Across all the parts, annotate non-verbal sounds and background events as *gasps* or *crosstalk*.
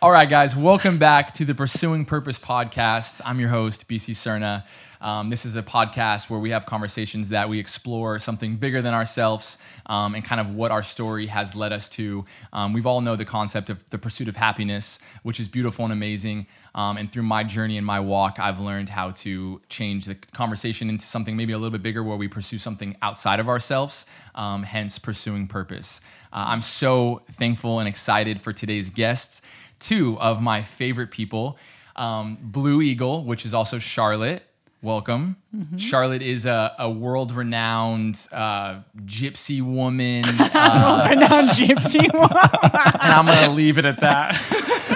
All right, guys, welcome back to the Pursuing Purpose podcast. I'm your host, BC Cerna. Um, this is a podcast where we have conversations that we explore something bigger than ourselves um, and kind of what our story has led us to. Um, we've all know the concept of the pursuit of happiness, which is beautiful and amazing. Um, and through my journey and my walk, I've learned how to change the conversation into something maybe a little bit bigger where we pursue something outside of ourselves, um, hence pursuing purpose. Uh, I'm so thankful and excited for today's guests, two of my favorite people. Um, Blue Eagle, which is also Charlotte, welcome. Charlotte is a, a world renowned uh, gypsy woman. *laughs* Uh, Renowned gypsy *laughs* woman. and I'm going to leave it at that.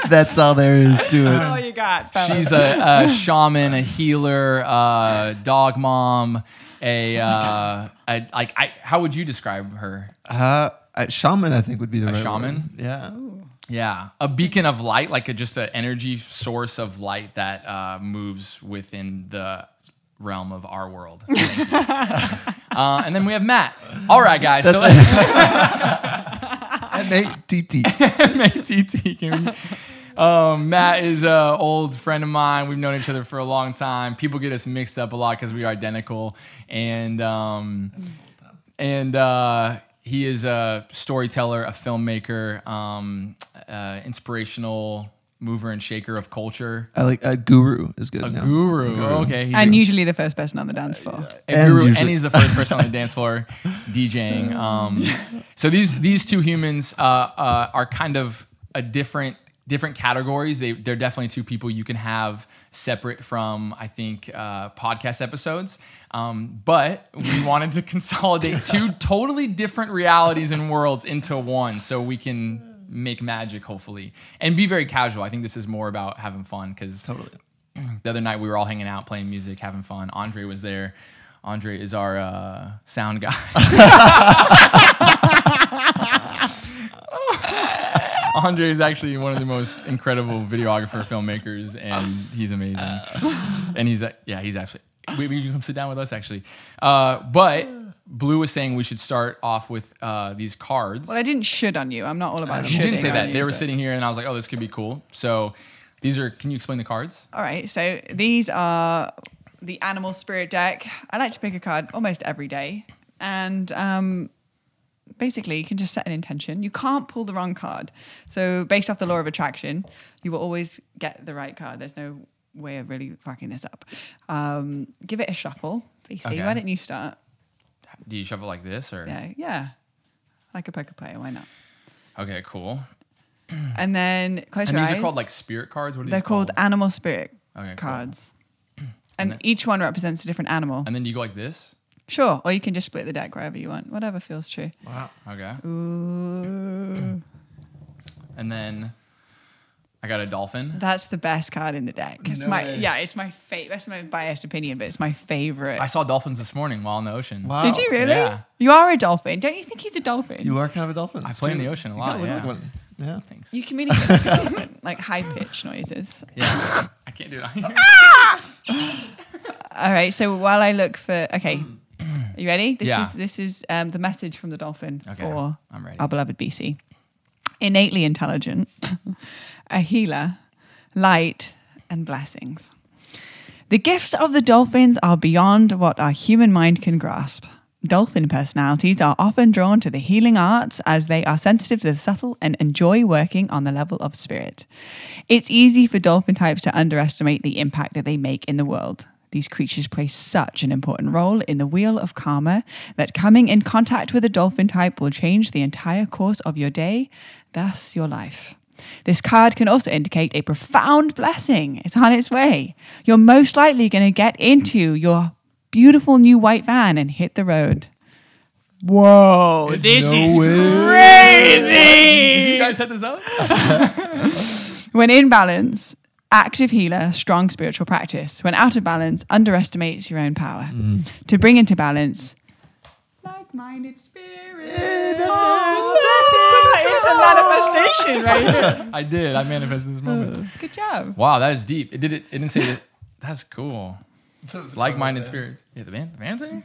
*laughs* That's all there is to it. That's all you got, fellas. She's a, a shaman, a healer, uh, dog mom, a, uh, a like. I, how would you describe her? Uh, a shaman, I think, would be the right. A right shaman? word. Yeah. Yeah, a beacon of light, like a, just an energy source of light that uh, moves within the realm of our world. *laughs* Uh, and then we have Matt. All right, guys. So *laughs* *laughs* M A T T. MATT. Can we- um, Matt is an old friend of mine. We've known each other for a long time. People get us mixed up a lot because we are identical, and um, and uh, he is a storyteller, a filmmaker, um, uh, inspirational mover and shaker of culture. I like a guru is good. A yeah. guru. Okay. he's and a- usually the first person on the dance floor. a And guru, and usually- he's the first person on the dance floor *laughs* DJing. Um, *laughs* so these these two humans uh, uh, are kind of a different different categories. They they're definitely two people you can have separate from I think uh, podcast episodes. Um, but we *laughs* wanted to consolidate two totally different realities and worlds into one, so we can make magic hopefully and be very casual. I think this is more about having fun because Totally. the other night we were all hanging out playing music having fun andre was there andre is our uh, sound guy *laughs* *laughs* *laughs* andre is actually one of the most incredible videographer filmmakers and he's amazing. And he's uh, yeah he's actually we, we come sit down with us actually? Uh, but blue was saying we should start off with uh, these cards. Well, I didn't should on you. I'm not all about you didn't say that. they were sitting here and i was like oh this could be cool. So these are can you explain the cards? All right, so these are the animal spirit deck. I like to pick a card almost every day, and um, basically you can just set an intention. You can't pull the wrong card. So based off the law of attraction, you will always get the right card. There's no way of really fucking this up. Um, give it a shuffle. BC, Okay. why don't you start? do you shuffle like this or Yeah, yeah, like a poker player. Why not? okay cool *clears throat* And then close And your these eyes. are called like spirit cards. What are They're these called animal spirit Okay, cool. cards. *clears throat* And then- each one represents a different animal. And then you go like this. Sure, or you can just split the deck wherever you want, whatever feels true. Wow. Okay. Ooh, And then I got a dolphin. that's the best card in the deck. It's No my way. yeah, it's my favorite. That's my biased opinion, but it's my favorite. I saw dolphins this morning while in the ocean. Wow. Did you really? Yeah. You are a dolphin. Don't you think he's a dolphin? You are kind of a dolphin. I It's play in the ocean a You lot, kinda look yeah. like one. Yeah. Thanks. You communicate like a dolphin, *laughs* like high pitched noises. Yeah. I can't do that. *laughs* Ah! *laughs* All right. So while I look for, okay, mm. Are you ready? This Yeah. is this is um, the message from the dolphin Okay, for I'm ready. our beloved BC. Innately intelligent, a healer, light, and blessings. The gifts of the dolphins are beyond what our human mind can grasp. Dolphin personalities are often drawn to the healing arts as they are sensitive to the subtle and enjoy working on the level of spirit. It's easy for dolphin types to underestimate the impact that they make in the world. These creatures play such an important role in the wheel of karma that coming in contact with a dolphin type will change the entire course of your day, thus your life. This card can also indicate a profound blessing. It's on its way. You're most likely going to get into your beautiful new white van and hit the road. Whoa, this is Did crazy. Did you guys set this up? *laughs* When in balance, active healer, strong spiritual practice. When out of balance, underestimates your own power. To bring into balance, like-minded spirit. Oh, it's a manifestation right here. *laughs* *laughs* I did. I manifested this moment. Good job. Wow, that is deep. It did it. It didn't say that. That's cool. *laughs* Like-minded spirits. Yeah, the band. The band saying.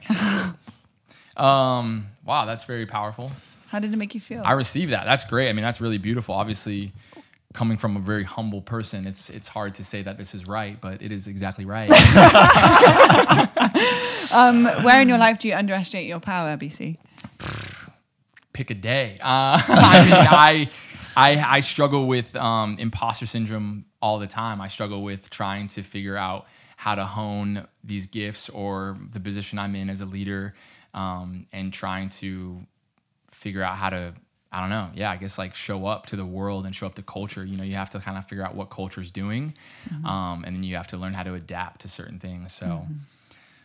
um. Wow, that's very powerful. How did it make you feel? I received that. That's great. I mean, that's really beautiful. Obviously, coming from a very humble person, it's it's hard to say that this is right, but it is exactly right. *laughs* *laughs* Um, where in your life do you underestimate your power, BC? *sighs* pick a day. Uh, *laughs* I mean, I, I, I struggle with um, imposter syndrome all the time. I struggle with trying to figure out how to hone these gifts or the position I'm in as a leader, um, and trying to figure out how to. I don't know. Yeah, I guess like show up to the world and show up to culture. You know, you have to kind of figure out what culture is doing, mm-hmm. um, and then you have to learn how to adapt to certain things. So. Mm-hmm.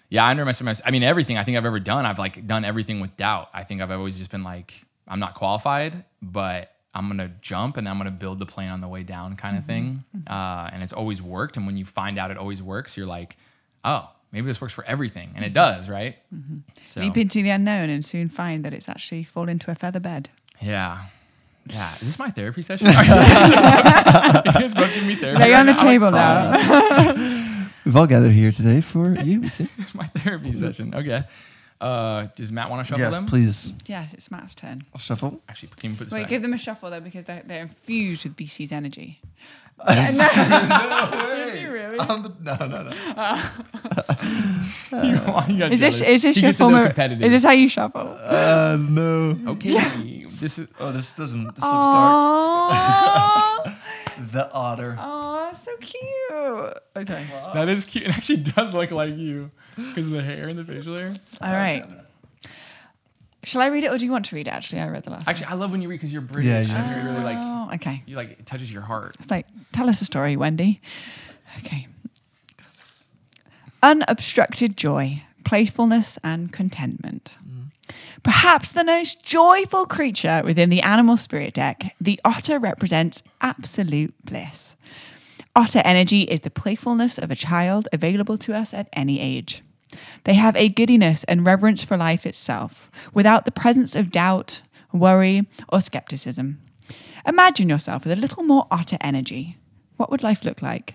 Yeah, I underestimate. myself. I mean, everything I think I've ever done, I've like done everything with doubt. I think I've always just been like, I'm not qualified, but I'm gonna jump and I'm gonna build the plane on the way down, kind of mm-hmm. thing. Uh, and it's always worked. And when you find out it always works, you're like, oh, maybe this works for everything, and it does, right? So Leap into the unknown and soon find that it's actually fall into a feather bed. Yeah. Yeah, is this my therapy session? *laughs* Are you guys both giving me therapy? Lay right on the now? Table now. *laughs* We've all gathered here today for you. We see. *laughs* my therapy session. Okay. Uh, does Matt want to shuffle Yes, them? please yes, it's Matt's turn. I'll shuffle. Actually, can you put this Wait, back? give them a shuffle though because they're, they're infused with BC's energy. no way. you really? I'm the, no, no, no. you, you got Is this is this your gets form of, is this how you shuffle? Uh, no. okay? This is Oh, this doesn't. This looks dark. Aww. *laughs* The otter. Aw, so cute. Okay. that is cute. It actually does look like you because of the hair and the facial hair. All right. Shall I read it or do you want to read it? Actually, I read the last Actually, I love when you read because you're British. Yeah, and yeah. you're really like. Oh, okay. you like it touches your heart. It's like, tell us a story, Wendy. Okay. Unobstructed joy, playfulness, and contentment. Perhaps the most joyful creature within the animal spirit deck, the otter represents absolute bliss. Otter energy is the playfulness of a child available to us at any age. They have a giddiness and reverence for life itself, without the presence of doubt, worry, or skepticism. Imagine yourself with a little more otter energy. What would life look like?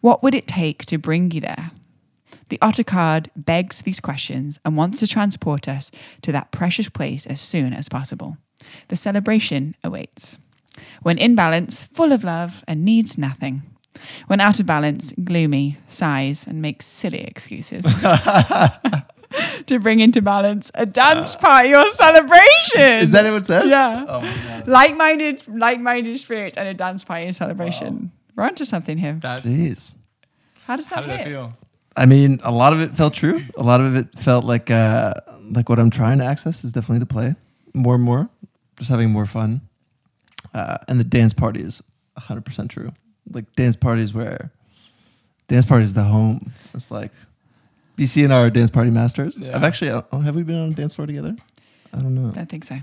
What would it take to bring you there? The otter card begs these questions and wants to transport us to that precious place as soon as possible. The celebration awaits. When in balance, full of love and needs nothing. When out of balance, gloomy, sighs, and makes silly excuses. *laughs* to bring into balance a dance uh, party or celebration. Is that what it says? Yeah. Oh my god. Like-minded, like-minded spirits and a dance party and celebration. We're onto something here. That's Jeez. How does that how did hit? that feel? I mean, a lot of it felt true. A lot of it felt like uh, like what I'm trying to access is definitely the play more and more, just having more fun. Uh, and the dance party is 100 percent true. Like dance parties where dance party is the home. It's like BC and I are dance party masters. Yeah. I've actually oh, have we been on a dance floor together? I don't know. I think so.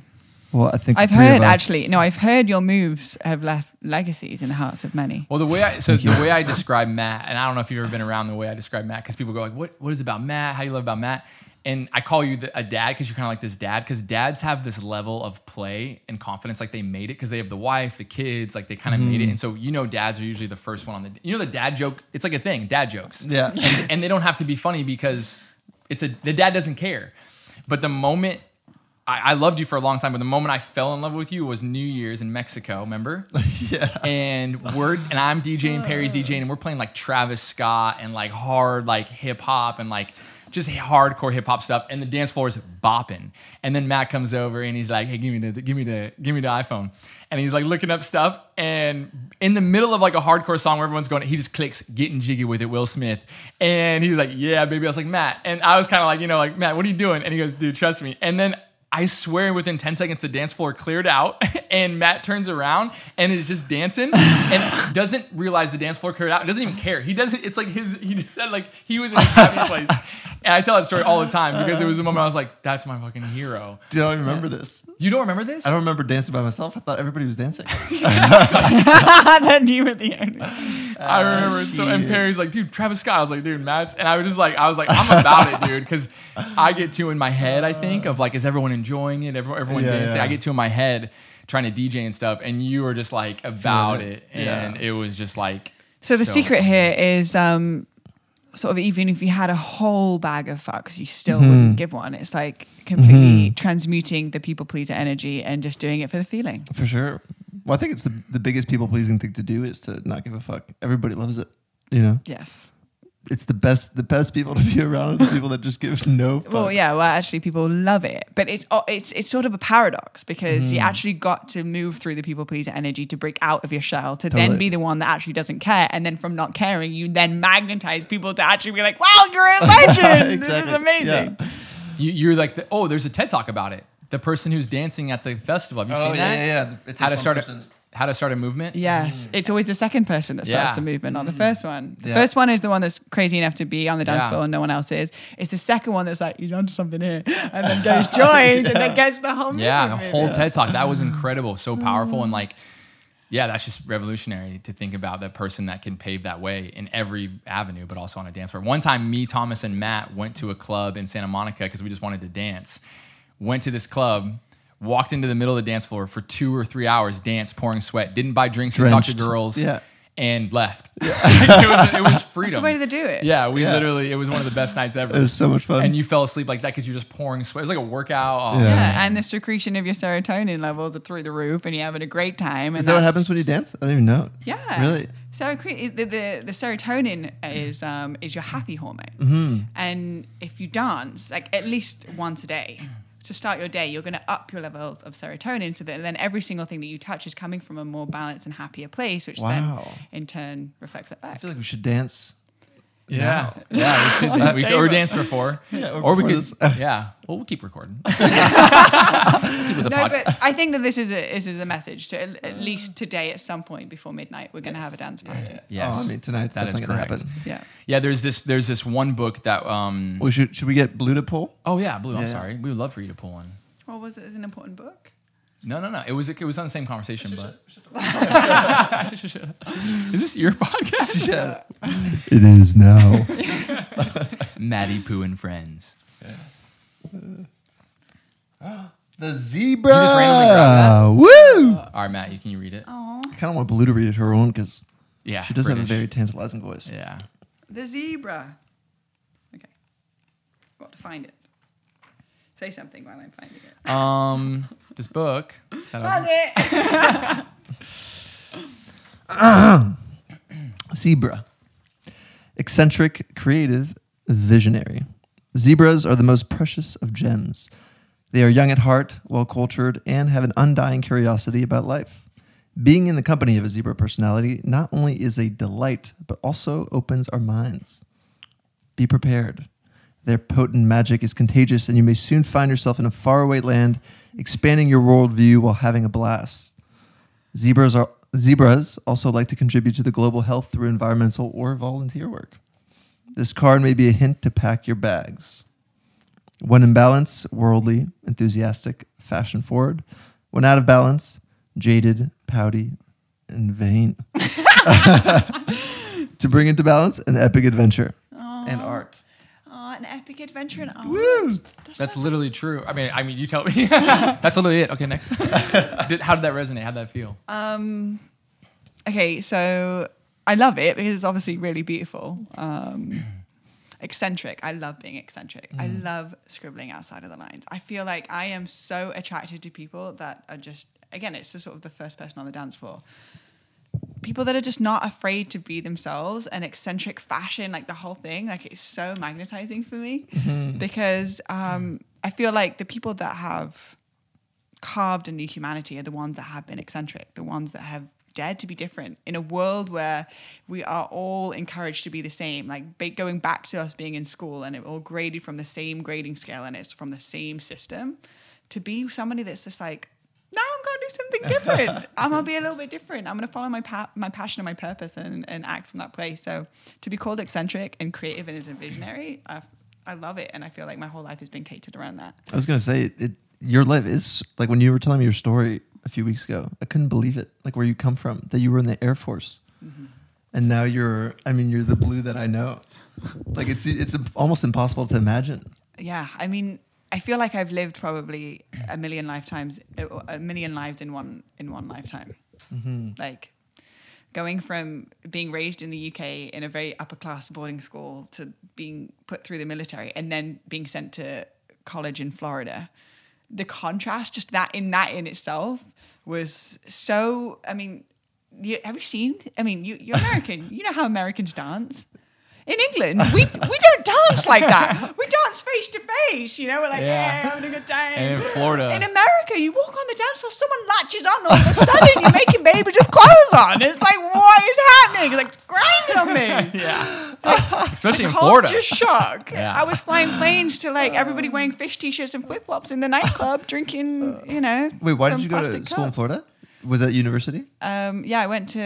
Well, I think I've the three of heard actually. No, I've heard your moves have left legacies in the hearts of many. Well, the way I so the way I describe Matt, and I don't know if you've ever been around the way I describe Matt, because people go like, "What what is it about Matt? How do you love about Matt?" And I call you the, a dad because you're kind of like this dad, because dads have this level of play and confidence, like they made it because they have the wife, the kids, like they kind of made it. Mm-hmm. And so you know, dads are usually the first one on the. You know, the dad joke. It's like a thing, dad jokes. Yeah. and, and they don't have to be funny because it's a the dad doesn't care. But the moment I, I loved you for a long time, but the moment I fell in love with you was New Year's in Mexico. Remember? *laughs* yeah. and we're and I'm DJing, Perry's uh. DJing, and we're playing like Travis Scott and like hard like hip hop and like just hardcore hip hop stuff. And the dance floor is bopping. And then Matt comes over and he's like, "Hey, give me the give me the give me the iPhone." And he's like looking up stuff. And in the middle of like a hardcore song where everyone's going, he just clicks "Getting Jiggy with It," Will Smith. And he's like, "Yeah, baby." I was like, "Matt," and I was kind of like, you know, like Matt, what are you doing? And he goes, "Dude, trust me." And then I swear within 10 seconds, the dance floor cleared out *laughs* and Matt turns around and is just dancing and *sighs* doesn't realize the dance floor cleared out. Doesn't even care. He doesn't, it's like his, he just said like he was in his happy *laughs* place. And I tell that story all the time because it was a moment I was like, that's my fucking hero. Do you remember this? You don't remember this? I don't remember dancing by myself. I thought everybody was dancing. *laughs* that you were the only. I remember it. So, and Perry's like, dude, Travis Scott. I was like, dude, Matt's. And I was just like, I was like, I'm about it, dude. Cause I get too in my head, I think, of like, is everyone enjoying it? Everyone, everyone Yeah, dancing. yeah. I get too in my head trying to DJ and stuff. And you were just like about Feeling it. it. And Yeah. it was just like. So the secret here is um, sort of even if you had a whole bag of fucks, you still wouldn't mm-hmm. give one. It's like completely mm-hmm. transmuting the people pleaser energy and just doing it for the feeling. For sure. Well, I think it's the, the biggest people pleasing thing to do is to not give a fuck. Everybody loves it. You know, Yes. It's the best. The best people *laughs* to be around are the people that just give no. Fuck. Well, yeah. Well, actually, people love it, but it's oh, it's it's sort of a paradox because Mm-hmm. you actually got to move through the people pleaser energy to break out of your shell to then be the one that actually doesn't care, and then from not caring, you then magnetize people to actually be like, "Wow, you're a *laughs* legend! This is amazing." Yeah. You, you're like, the, oh, there's a TED talk about it. The person who's dancing at the festival. Have you Oh, seen yeah, that? yeah, yeah. It takes How to one start person. A how to start a movement. Yes, mm. it's always the second person that starts Yeah. the movement, not the mm. first one. The Yeah. first one is the one that's crazy enough to be on the dance Yeah. floor and no one else is. It's the second one that's like, he's onto something here, and then goes *laughs* joins and then gets the whole Yeah, the whole. TED talk. That was mm. incredible, so powerful, and like, yeah, that's just revolutionary to think about that person that can pave that way in every avenue, but also on a dance floor. One time, me, Thomas, and Matt went to a club in Santa Monica because we just wanted to dance. Went to this club. Walked into the middle of the dance floor for two or three hours, danced, pouring sweat, didn't buy drinks, didn't talk to girls, Yeah. and left. *laughs* it, was, it was freedom. That's the way to do it. Yeah, we Yeah. literally, it was one of the best nights ever. It was so much fun. and you fell asleep like that because you're just pouring sweat. It was like a workout. Oh, Yeah. Yeah, and the secretion of your serotonin levels are through the roof, and you're having a great time. And Is that what happens when you dance? I don't even know. Yeah, Really? Serocre- the, the the serotonin is um is your happy hormone, Mm-hmm. and if you dance like at least once a day to start your day, you're going to up your levels of serotonin, so that then every single thing that you touch is coming from a more balanced and happier place, which Wow. then in turn reflects that back. I feel like we should dance. Yeah, yeah, we *laughs* should On the. We, table. or dance before, *laughs* Yeah, or or we could. this. *laughs* yeah, well, we'll keep recording. keep with the No, pod- but I think that this is a this is a message to at, at least today at some point before midnight we're going to have a dance party. yes, Oh, I mean, tonight's that is definitely gonna correct. happen. Yeah. Yeah, there's this there's this one book that um. We should should we get Blue to pull? Oh yeah, Blue. I'm sorry. We would love for you to pull one. Well, was it as an important book? No, no, no. It was it was on the same conversation, but. *laughs* is this your podcast? Yeah. it is now. *laughs* Maddie Pooh and friends. *gasps* the zebra. You just randomly grabbed Woo! All right, Matt, you can you read it? Oh, I kind of want Blue to read it her own because Yeah, she does have a very tantalizing voice. Yeah. the zebra. Okay, got to find it. Say something while I'm finding it. Um, this book. That Found it. *laughs* Zebra. Eccentric, creative, visionary. Zebras are the most precious of gems. They are young at heart, well cultured, and have an undying curiosity about life. Being in the company of a zebra personality not only is a delight, but also opens our minds. Be prepared. Their potent magic is contagious, and you may soon find yourself in a faraway land, expanding your worldview while having a blast. Zebras are zebras also like to contribute to the global health through environmental or volunteer work. This card may be a hint to pack your bags. When in balance, worldly, enthusiastic, fashion forward. When out of balance, jaded, pouty, and vain. *laughs* *laughs* to bring into balance, an epic adventure and art. Oh, an epic adventure in art. Woo! That's literally true. I mean, I mean, you tell me. *laughs* *laughs* That's literally it. Okay, next. *laughs* Did, how did that resonate? How did that feel? Um, okay, so I love it because it's obviously really beautiful. Um, *clears throat* eccentric. I love being eccentric. I love scribbling outside of the lines. I feel like I am so attracted to people that are just, again, it's just sort of the first person on the dance floor. People that are just not afraid to be themselves and eccentric fashion, like the whole thing, like it's so magnetizing for me because um, I feel like the people that have carved a new humanity are the ones that have been eccentric, the ones that have dared to be different in a world where we are all encouraged to be the same. Like going back to us being in school and it all graded from the same grading scale and it's from the same system. To be somebody that's just like, now I'm going to do something different. I'm going to be a little bit different. I'm going to follow my pa- my passion and my purpose and, and act from that place. So to be called eccentric and creative and as a visionary, I, I love it. And I feel like my whole life has been catered around that. I was gonna say it, it. Your life is like when you were telling me your story a few weeks ago. I couldn't believe it. Like where you come from, that you were in the Air Force, mm-hmm. and now you're. I mean, you're the blue that I know. Like it's it's almost impossible to imagine. yeah i mean i feel like i've lived probably a million lifetimes a million lives in one in one lifetime mm-hmm. like going from being raised in the uk in a very upper class boarding school to being put through the military and then being sent to college in florida the contrast, just that in that in itself was so. I mean, you, have you seen? I mean, you, you're American. you know how Americans dance. In England, we we don't dance like that. We dance face to face. You know, we're like, Yeah. yeah, having a good time. And in Florida, In America, you walk on the dance floor, someone latches on all of a sudden, you're making babies with clothes on. It's like, what is happening? It's like, grind on me. *laughs* yeah, *laughs* especially in Florida. Just shock. Yeah. I was flying planes to like everybody um. wearing fish t-shirts and flip-flops in the nightclub, drinking, you know. Wait, why did you go to school in. Florida? Was that university? Um, yeah, I went to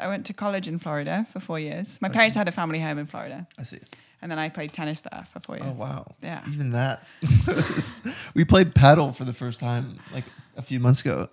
I went to college in Florida for four years. My parents had a family home in Florida, I see. and then I played tennis there for four years. Oh wow. Yeah. Even that. we played paddle for the first time like a few months ago.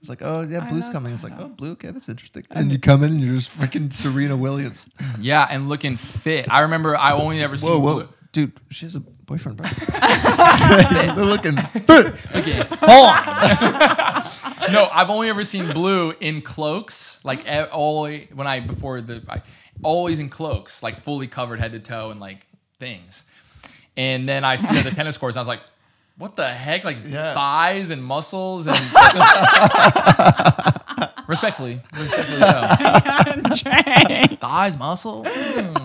It's like, oh yeah, blue's love coming. It's like, oh blue, okay, that's interesting. And you come in and you're just freaking Serena Williams. Yeah, and looking fit. I remember I only ever seen Whoa, whoa, Blue- dude, she has a boyfriend, bro. *laughs* *laughs* They're looking fit. looking fine. *laughs* no, I've only ever seen Blue in cloaks, like always when I before the I, always in cloaks, like fully covered head to toe and like things. And then I see at the tennis courts, and I was like, "What the heck? Like Yeah. thighs and muscles and." respectfully, respectfully so. Thighs, muscle. Hmm.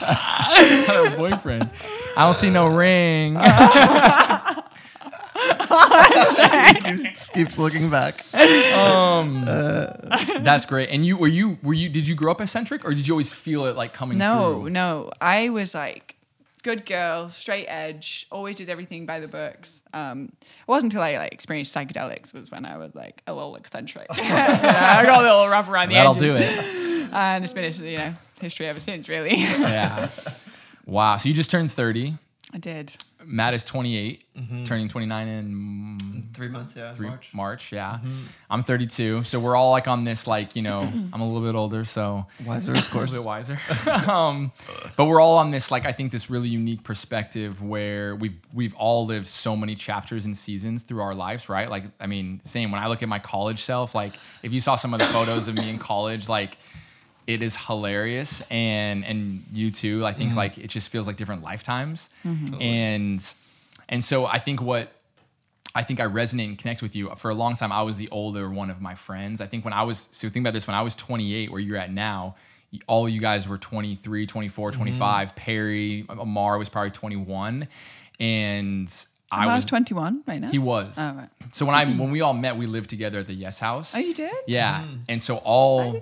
Got a boyfriend. I don't see no ring. *laughs* keeps, keeps looking back. Um, that's great. And you were you were you did you grow up eccentric or did you always feel it like coming No, through? no. I was like good girl, straight edge, always did everything by the books. Um, it wasn't until I like experienced psychedelics was when I was like a little eccentric. *laughs* I got a little rough around the That'll edges. do it. *laughs* Uh, and it's been a you know history ever since, really. *laughs* Yeah. Wow. So you just turned 30. I did. Matt is 28, mm-hmm. turning 29 in Three months, yeah. three, March. Yeah. Mm-hmm. I'm 32. So we're all like on this, like, you know, *coughs* I'm a little bit older. So Wiser, of a course. little bit wiser. *laughs* um, but we're all on this, like, I think this really unique perspective where we've we've all lived so many chapters and seasons through our lives, right? Like, I mean, same when I look at my college self, like, if you saw some of the photos of me in college, like, it is hilarious, and and you too. I think mm-hmm. like it just feels like different lifetimes, mm-hmm. and and so I think what I think I resonate and connect with you. For a long time, I was the older one of my friends. I think when I was, so think about this, when I was 28, where you're at now, all you guys were 23, 24, mm-hmm. 25. Perry, Ammar was probably 21. And I I was was, 21 right now. he was. Oh, right. So when I, when we all met, we lived together at the Yes House. Oh, you did? Yeah. And so all,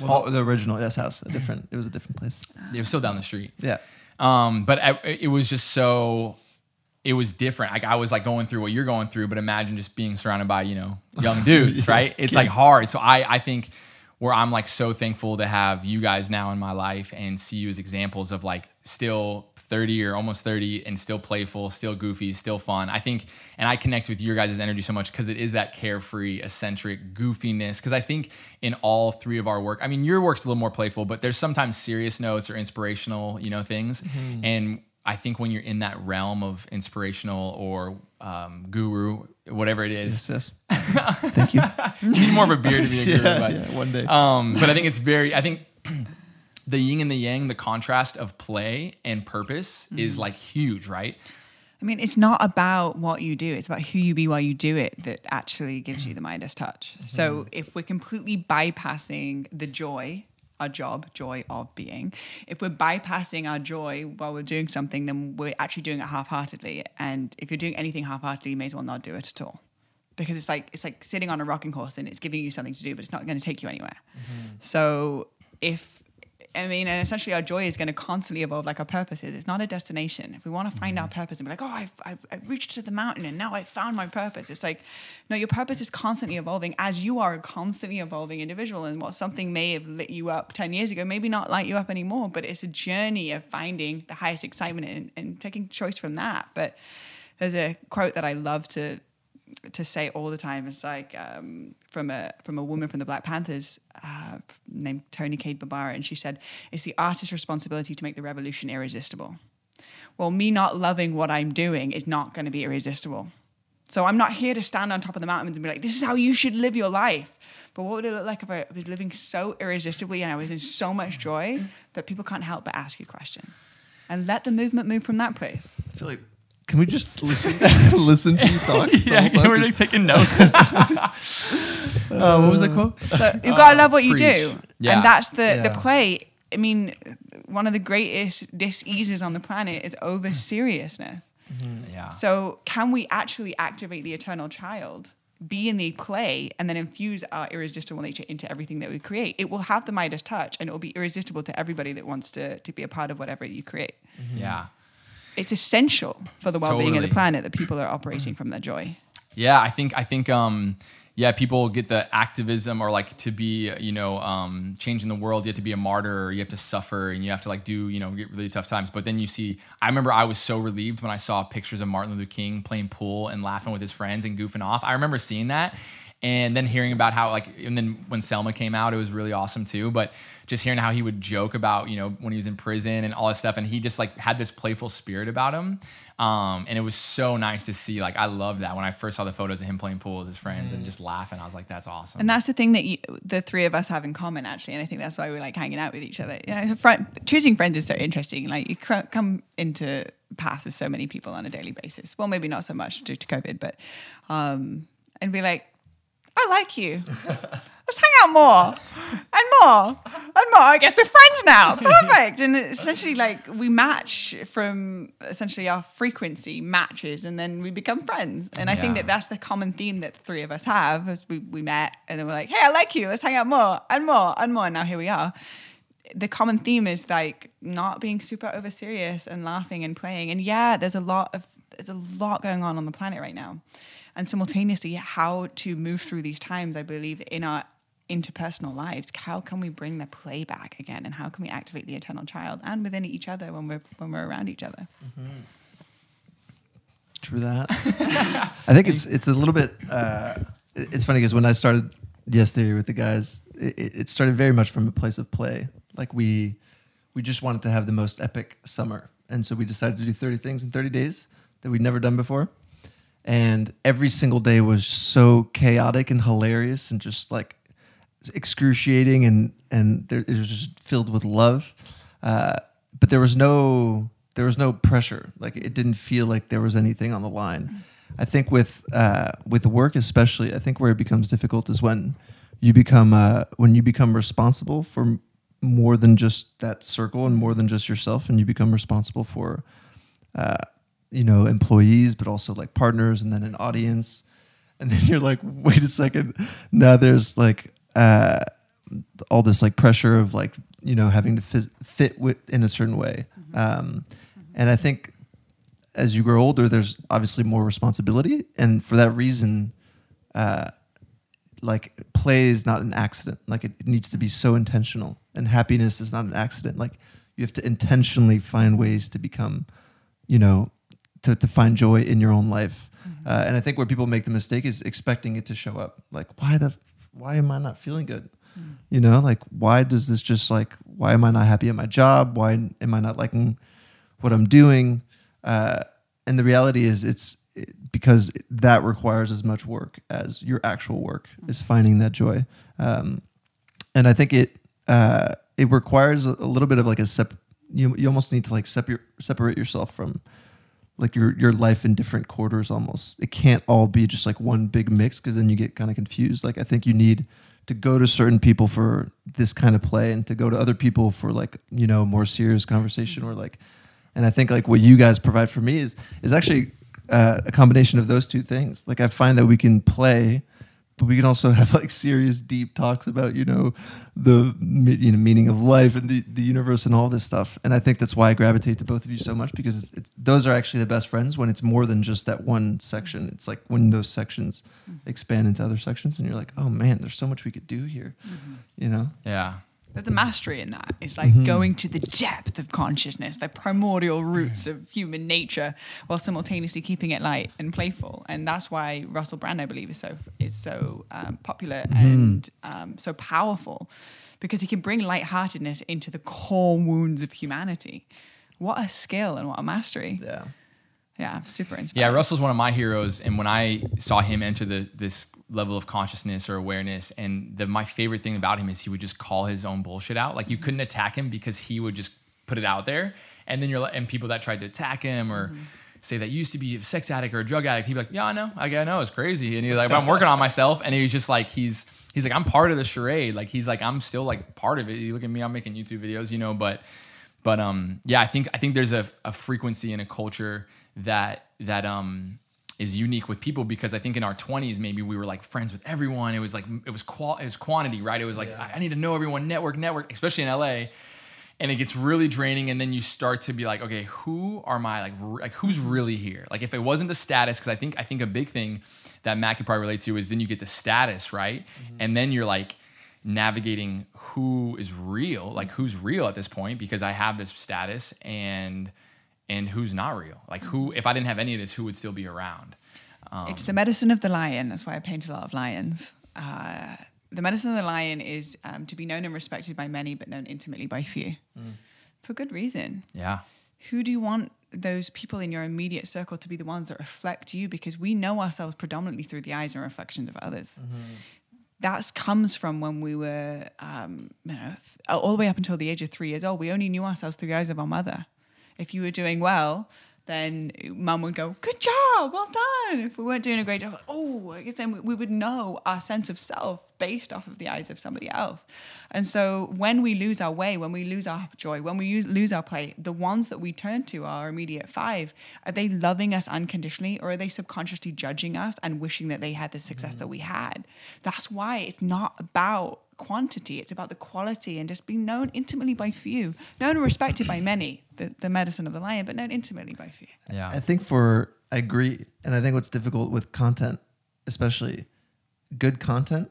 Well, the original Yes House, a different. It was a different place. it was still down the street. Yeah. Um, but I, it was just so it was different. Like I was like going through what you're going through, but imagine just being surrounded by you know young *laughs* dudes, right? It's like hard. So I I think where I'm like so thankful to have you guys now in my life and see you as examples of like still 30 or almost 30 and still playful, still goofy, still fun. I think, and I connect with your guys' energy so much because it is that carefree, eccentric goofiness. Because I think in all three of our work, I mean, your work's a little more playful, but there's sometimes serious notes or inspirational, you know, things. Mm-hmm. And I think when you're in that realm of inspirational or um, guru, whatever it is, Yes. yes. Thank you. *laughs* you need more of a beard to be a *laughs* guru. yeah, but, yeah, one day. um, but I think it's very. I think *clears throat* the yin and the yang, the contrast of play and purpose, is like huge, right? I mean, it's not about what you do, it's about who you be while you do it that actually gives you the Midas touch. So if we're completely bypassing the joy, our job, joy of being, if we're bypassing our joy while we're doing something, then we're actually doing it half heartedly. And if you're doing anything half heartedly, you may as well not do it at all. Because it's like it's like sitting on a rocking horse and it's giving you something to do, but it's not going to take you anywhere. Mm-hmm. So if I mean, and essentially our joy is going to constantly evolve like our purpose is. It's not a destination. If we want to find our mm-hmm. purpose and be like, oh, I've, I've, I've reached to the mountain and now I've found my purpose. It's like, no, your purpose is constantly evolving as you are a constantly evolving individual. And what something may have lit you up 10 years ago, maybe not light you up anymore, but it's a journey of finding the highest excitement and, and taking choice from that. But there's a quote that I love to to say all the time. It's like um, from a from a woman from the Black Panthers uh, named Toni Cade Bambara, and she said, "It's the artist's responsibility to make the revolution irresistible." Well, me not loving what I'm doing is not going to be irresistible. So I'm not here to stand on top of the mountains and be like, "This is how you should live your life." But what would it look like if I was living so irresistibly and I was in so much joy that people can't help but ask you questions? and let the movement move from that place. I feel like can we just *laughs* listen *laughs* listen to you *laughs* talk? the yeah, whole time? we're like taking notes. uh, what was the uh, quote? So you've got to love what you do. Yeah. and that's the the play. I mean, one of the greatest diseases on the planet is over seriousness. Mm-hmm, yeah. So, can we actually activate the eternal child, be in the play, and then infuse our irresistible nature into everything that we create? It will have the Midas touch, and it will be irresistible to everybody that wants to, to be a part of whatever you create. Mm-hmm. Yeah. It's essential for the well being of the planet that people are operating from their joy. Yeah, I think I think um yeah, people get the activism or like to be, you know, um, changing the world. You have to be a martyr. Or you have to suffer, and you have to like do, you know, get really tough times. But then you see, I remember I was so relieved when I saw pictures of Martin Luther King playing pool and laughing with his friends and goofing off. I remember seeing that, and then hearing about how like, and then when Selma came out, it was really awesome too. But just hearing how he would joke about, you know, when he was in prison and all this stuff, and he just like had this playful spirit about him. Um, and it was so nice to see. Like, I loved that when I first saw the photos of him playing pool with his friends and just laughing. I was like, that's awesome. And that's the thing that you, the three of us have in common, actually. And I think that's why we like hanging out with each other. You know, friend, choosing friends is so interesting. Like you cr- come into paths with so many people on a daily basis. Well, maybe not so much due to COVID, but um, and be like, I like you. *laughs* Let's hang out more and more and more. I guess we're friends now. *laughs* Perfect. And essentially, like we match from essentially our frequency matches, and then we become friends. And I think Yeah. that that's the common theme that the three of us have. As we we met, and then we're like, hey, I like you. Let's hang out more and more and more. And now here we are. The common theme is like not being super over serious and laughing and playing. And yeah, there's a lot of there's a lot going on on the planet right now and simultaneously how to move through these times i believe in our interpersonal lives how can we bring the play back again and how can we activate the eternal child and within each other when we're when we're around each other True that. *laughs* I think it's it's a little bit. Uh, it's funny because when I started Yes Theory with the guys, it, it started very much from a place of play. Like we we just wanted to have the most epic summer, and so we decided to do thirty things in thirty days that we'd never done before. And every single day was so chaotic and hilarious, and just like excruciating, and and there, it was just filled with love. Uh, but there was no there was no pressure. Like it didn't feel like there was anything on the line. I think with uh, with work especially, I think where it becomes difficult is when you become uh, when you become responsible for more than just that circle and more than just yourself, and you become responsible for uh, you know employees, but also like partners, and then an audience, and then you're like, *laughs* wait a second, now there's like uh, all this like pressure of like you know having to phys- fit with in a certain way, um, and I think as you grow older, there's obviously more responsibility, and for that reason, uh, like play is not an accident. Like it, it needs to be so intentional, and happiness is not an accident. Like you have to intentionally find ways to become, you know, to to find joy in your own life. Uh, and I think where people make the mistake is expecting it to show up. Like why the why am I not feeling good? You know, like why does this just like why am I not happy at my job? Why am I not liking what I'm doing? Uh, and the reality is, it's because that requires as much work as your actual work is finding that joy. Um, and I think it uh, it requires a, a little bit of like a sep. You you almost need to like separate separate yourself from like your your life in different quarters almost. It can't all be just like one big mix because then you get kind of confused. Like I think you need to go to certain people for this kind of play and to go to other people for like, you know, more serious conversation or like and I think like what you guys provide for me is is actually uh, a combination of those two things. Like I find that we can play but we can also have like serious deep talks about you know the you know meaning of life and the, the universe and all this stuff. And i think that's why i gravitate to both of you so much because it's, it's those are actually the best friends when it's more than just that one section. It's like when those sections mm-hmm. expand into other sections and you're like oh man there's so much we could do here mm-hmm. you know? Yeah. There's a mastery in that. It's like going to the depth of consciousness the primordial roots of human nature while simultaneously keeping it light and playful. And that's why russell brand i believe is so is so um, popular and um, so powerful because he can bring lightheartedness into the core wounds of humanity. What a skill and what a mastery. Yeah yeah super inspiring. Yeah, Russell's one of my heroes, and when I saw him enter the this level of consciousness or awareness, and the my favorite thing about him is he would just call his own bullshit out. Like you couldn't attack him because he would just put it out there, And then you're and people that tried to attack him or say that you used to be a sex addict or a drug addict, he'd be like, yeah, I know, I, I know, it's crazy. And he's like, but I'm working on myself. And he was just like, he's he's like, I'm part of the charade. Like he's like, I'm still like part of it. You look at me, I'm making YouTube videos, you know, but but um yeah, I think I think there's a, a frequency and a culture that that um is unique with people because I think in our 20s maybe we were like friends with everyone. It was like it was qual it was quantity, right? It was like Yeah. I, I need to know everyone, network, network, especially in LA. And it gets really draining, and then you start to be like, okay, who are my like r- like who's really here? Like if it wasn't the status, because I think I think a big thing that Matt could probably relate to is then you get the status, right? And then you're like navigating who is real, like who's real at this point, because I have this status and and who's not real. Like who if I didn't have any of this, who would still be around? Um, It's the medicine of the lion. That's why I paint a lot of lions. Uh, the medicine of the lion is um, to be known and respected by many, but known intimately by few. For good reason. yeah. Who do you want those people in your immediate circle to be the ones that reflect you? Because we know ourselves predominantly through the eyes and reflections of others. That comes from when we were, um, you know, all the way up until the age of three years old. We only knew ourselves through the eyes of our mother. If you were doing well, then mum would go, "Good job, well done." If we weren't doing a great job, oh, I guess then we- would know our sense of self based off of the eyes of somebody else. And so, when we lose our way, when we lose our joy, when we lose our play, the ones that we turn to our immediate five are they loving us unconditionally, or are they subconsciously judging us and wishing that they had the success mm. that we had? That's why it's not about quantity; it's about the quality and just being known intimately by few, known and respected by many. The, the medicine of the lion, but known intimately by few. Yeah. I think for I agree, and I think what's difficult with content, especially good content,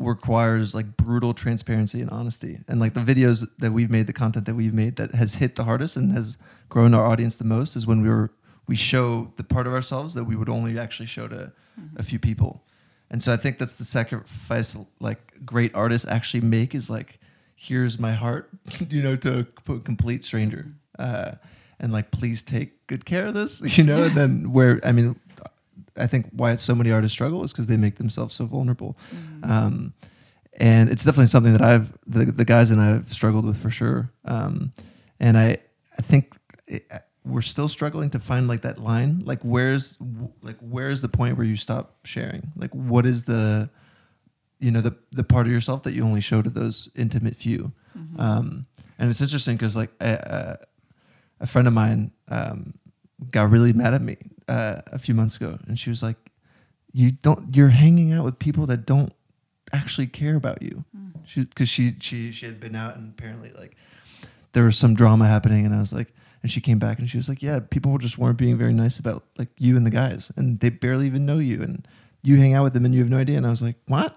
requires like brutal transparency and honesty. And like the videos that we've made, the content that we've made that has hit the hardest and has grown our audience the most is when we were we show the part of ourselves that we would only actually show to mm-hmm. a few people. And so I think that's the sacrifice like great artists actually make is like, here's my heart, *laughs* you know, to a complete stranger. Uh, and like, please take good care of this, *laughs* you know, and then where, I mean, I think why so many artists struggle is because they make themselves so vulnerable. Um, and it's definitely something that I've, the, the guys and I have struggled with for sure. Um, and I, I think it, we're still struggling to find like that line? Like where's like where's the point where you stop sharing? Like what is the you know the the part of yourself that you only show to those intimate few? Um and it's interesting because like a, a, a friend of mine um got really mad at me uh, a few months ago and she was like you don't you're hanging out with people that don't actually care about you. Because she, she she had been out and apparently like there was some drama happening and i was like and she came back and she was like yeah people just weren't being very nice about like you and the guys and they barely even know you and you hang out with them and you have no idea and i was like what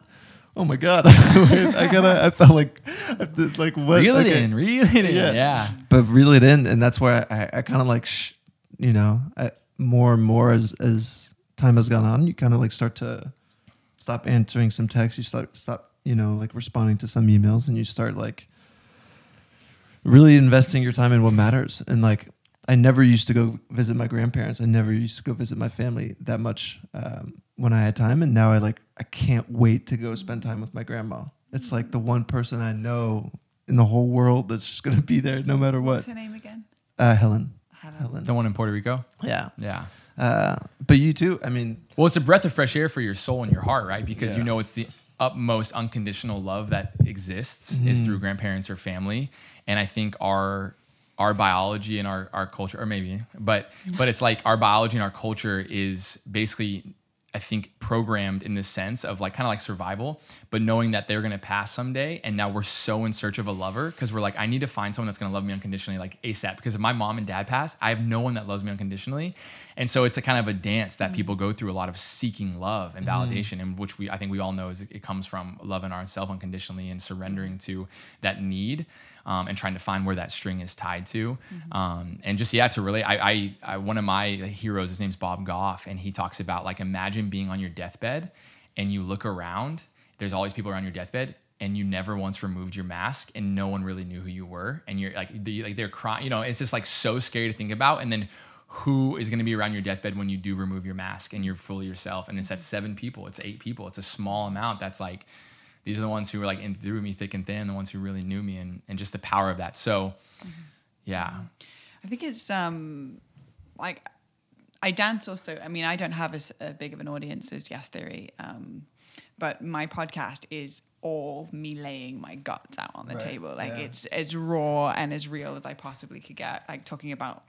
oh my god *laughs* i gotta i felt like I did, like what Reel it Okay. in, reel it in. Yeah. Yeah. but reel it in and that's where i, I kind of like sh- you know I, more and more as as time has gone on you kind of like start to stop answering some texts you start stop you know like responding to some emails and you start like really investing your time in what matters and like i never used to go visit my grandparents i never used to go visit my family that much um, when i had time and now i like i can't wait to go spend time with my grandma it's like the one person i know in the whole world that's just going to be there no matter what What's her name again? uh, helen Helen. helen The one in Puerto Rico. yeah Yeah. uh, but you too i mean Well, it's a breath of fresh air for your soul and your heart, right? Because you know it's the utmost unconditional love that exists is through grandparents or family. And I think our our biology and our, our culture, or maybe, but but it's like our biology and our culture is basically, I think, programmed in this sense of like kind of like survival, but knowing that they're gonna pass someday, and now we're so in search of a lover because we're like, I need to find someone that's gonna love me unconditionally, like ASAP. Because if my mom and dad pass, I have no one that loves me unconditionally, and so it's a kind of a dance that mm. people go through a lot of seeking love and mm. validation, and which we I think we all know is it comes from loving ourselves unconditionally and surrendering mm. to that need. Um, and trying to find where that string is tied to, um, and just yeah, to relate. I, I, I one of my heroes, his name's Bob Goff, and he talks about like imagine being on your deathbed, and you look around. There's all these people around your deathbed, and you never once removed your mask, and no one really knew who you were, and you're like, the, like they're crying. You know, it's just like so scary to think about, and then who is going to be around your deathbed when you do remove your mask and you're fully yourself and it's at seven people it's eight people it's a small amount that's like these are the ones who were like in through me thick and thin the ones who really knew me and, and just the power of that so yeah I think it's um like I dance also. I mean, I don't have as a big of an audience as Yes Theory, um, but my podcast is all me laying my guts out on the Right, table. Like yeah. it's as raw and as real as I possibly could get. Like talking about.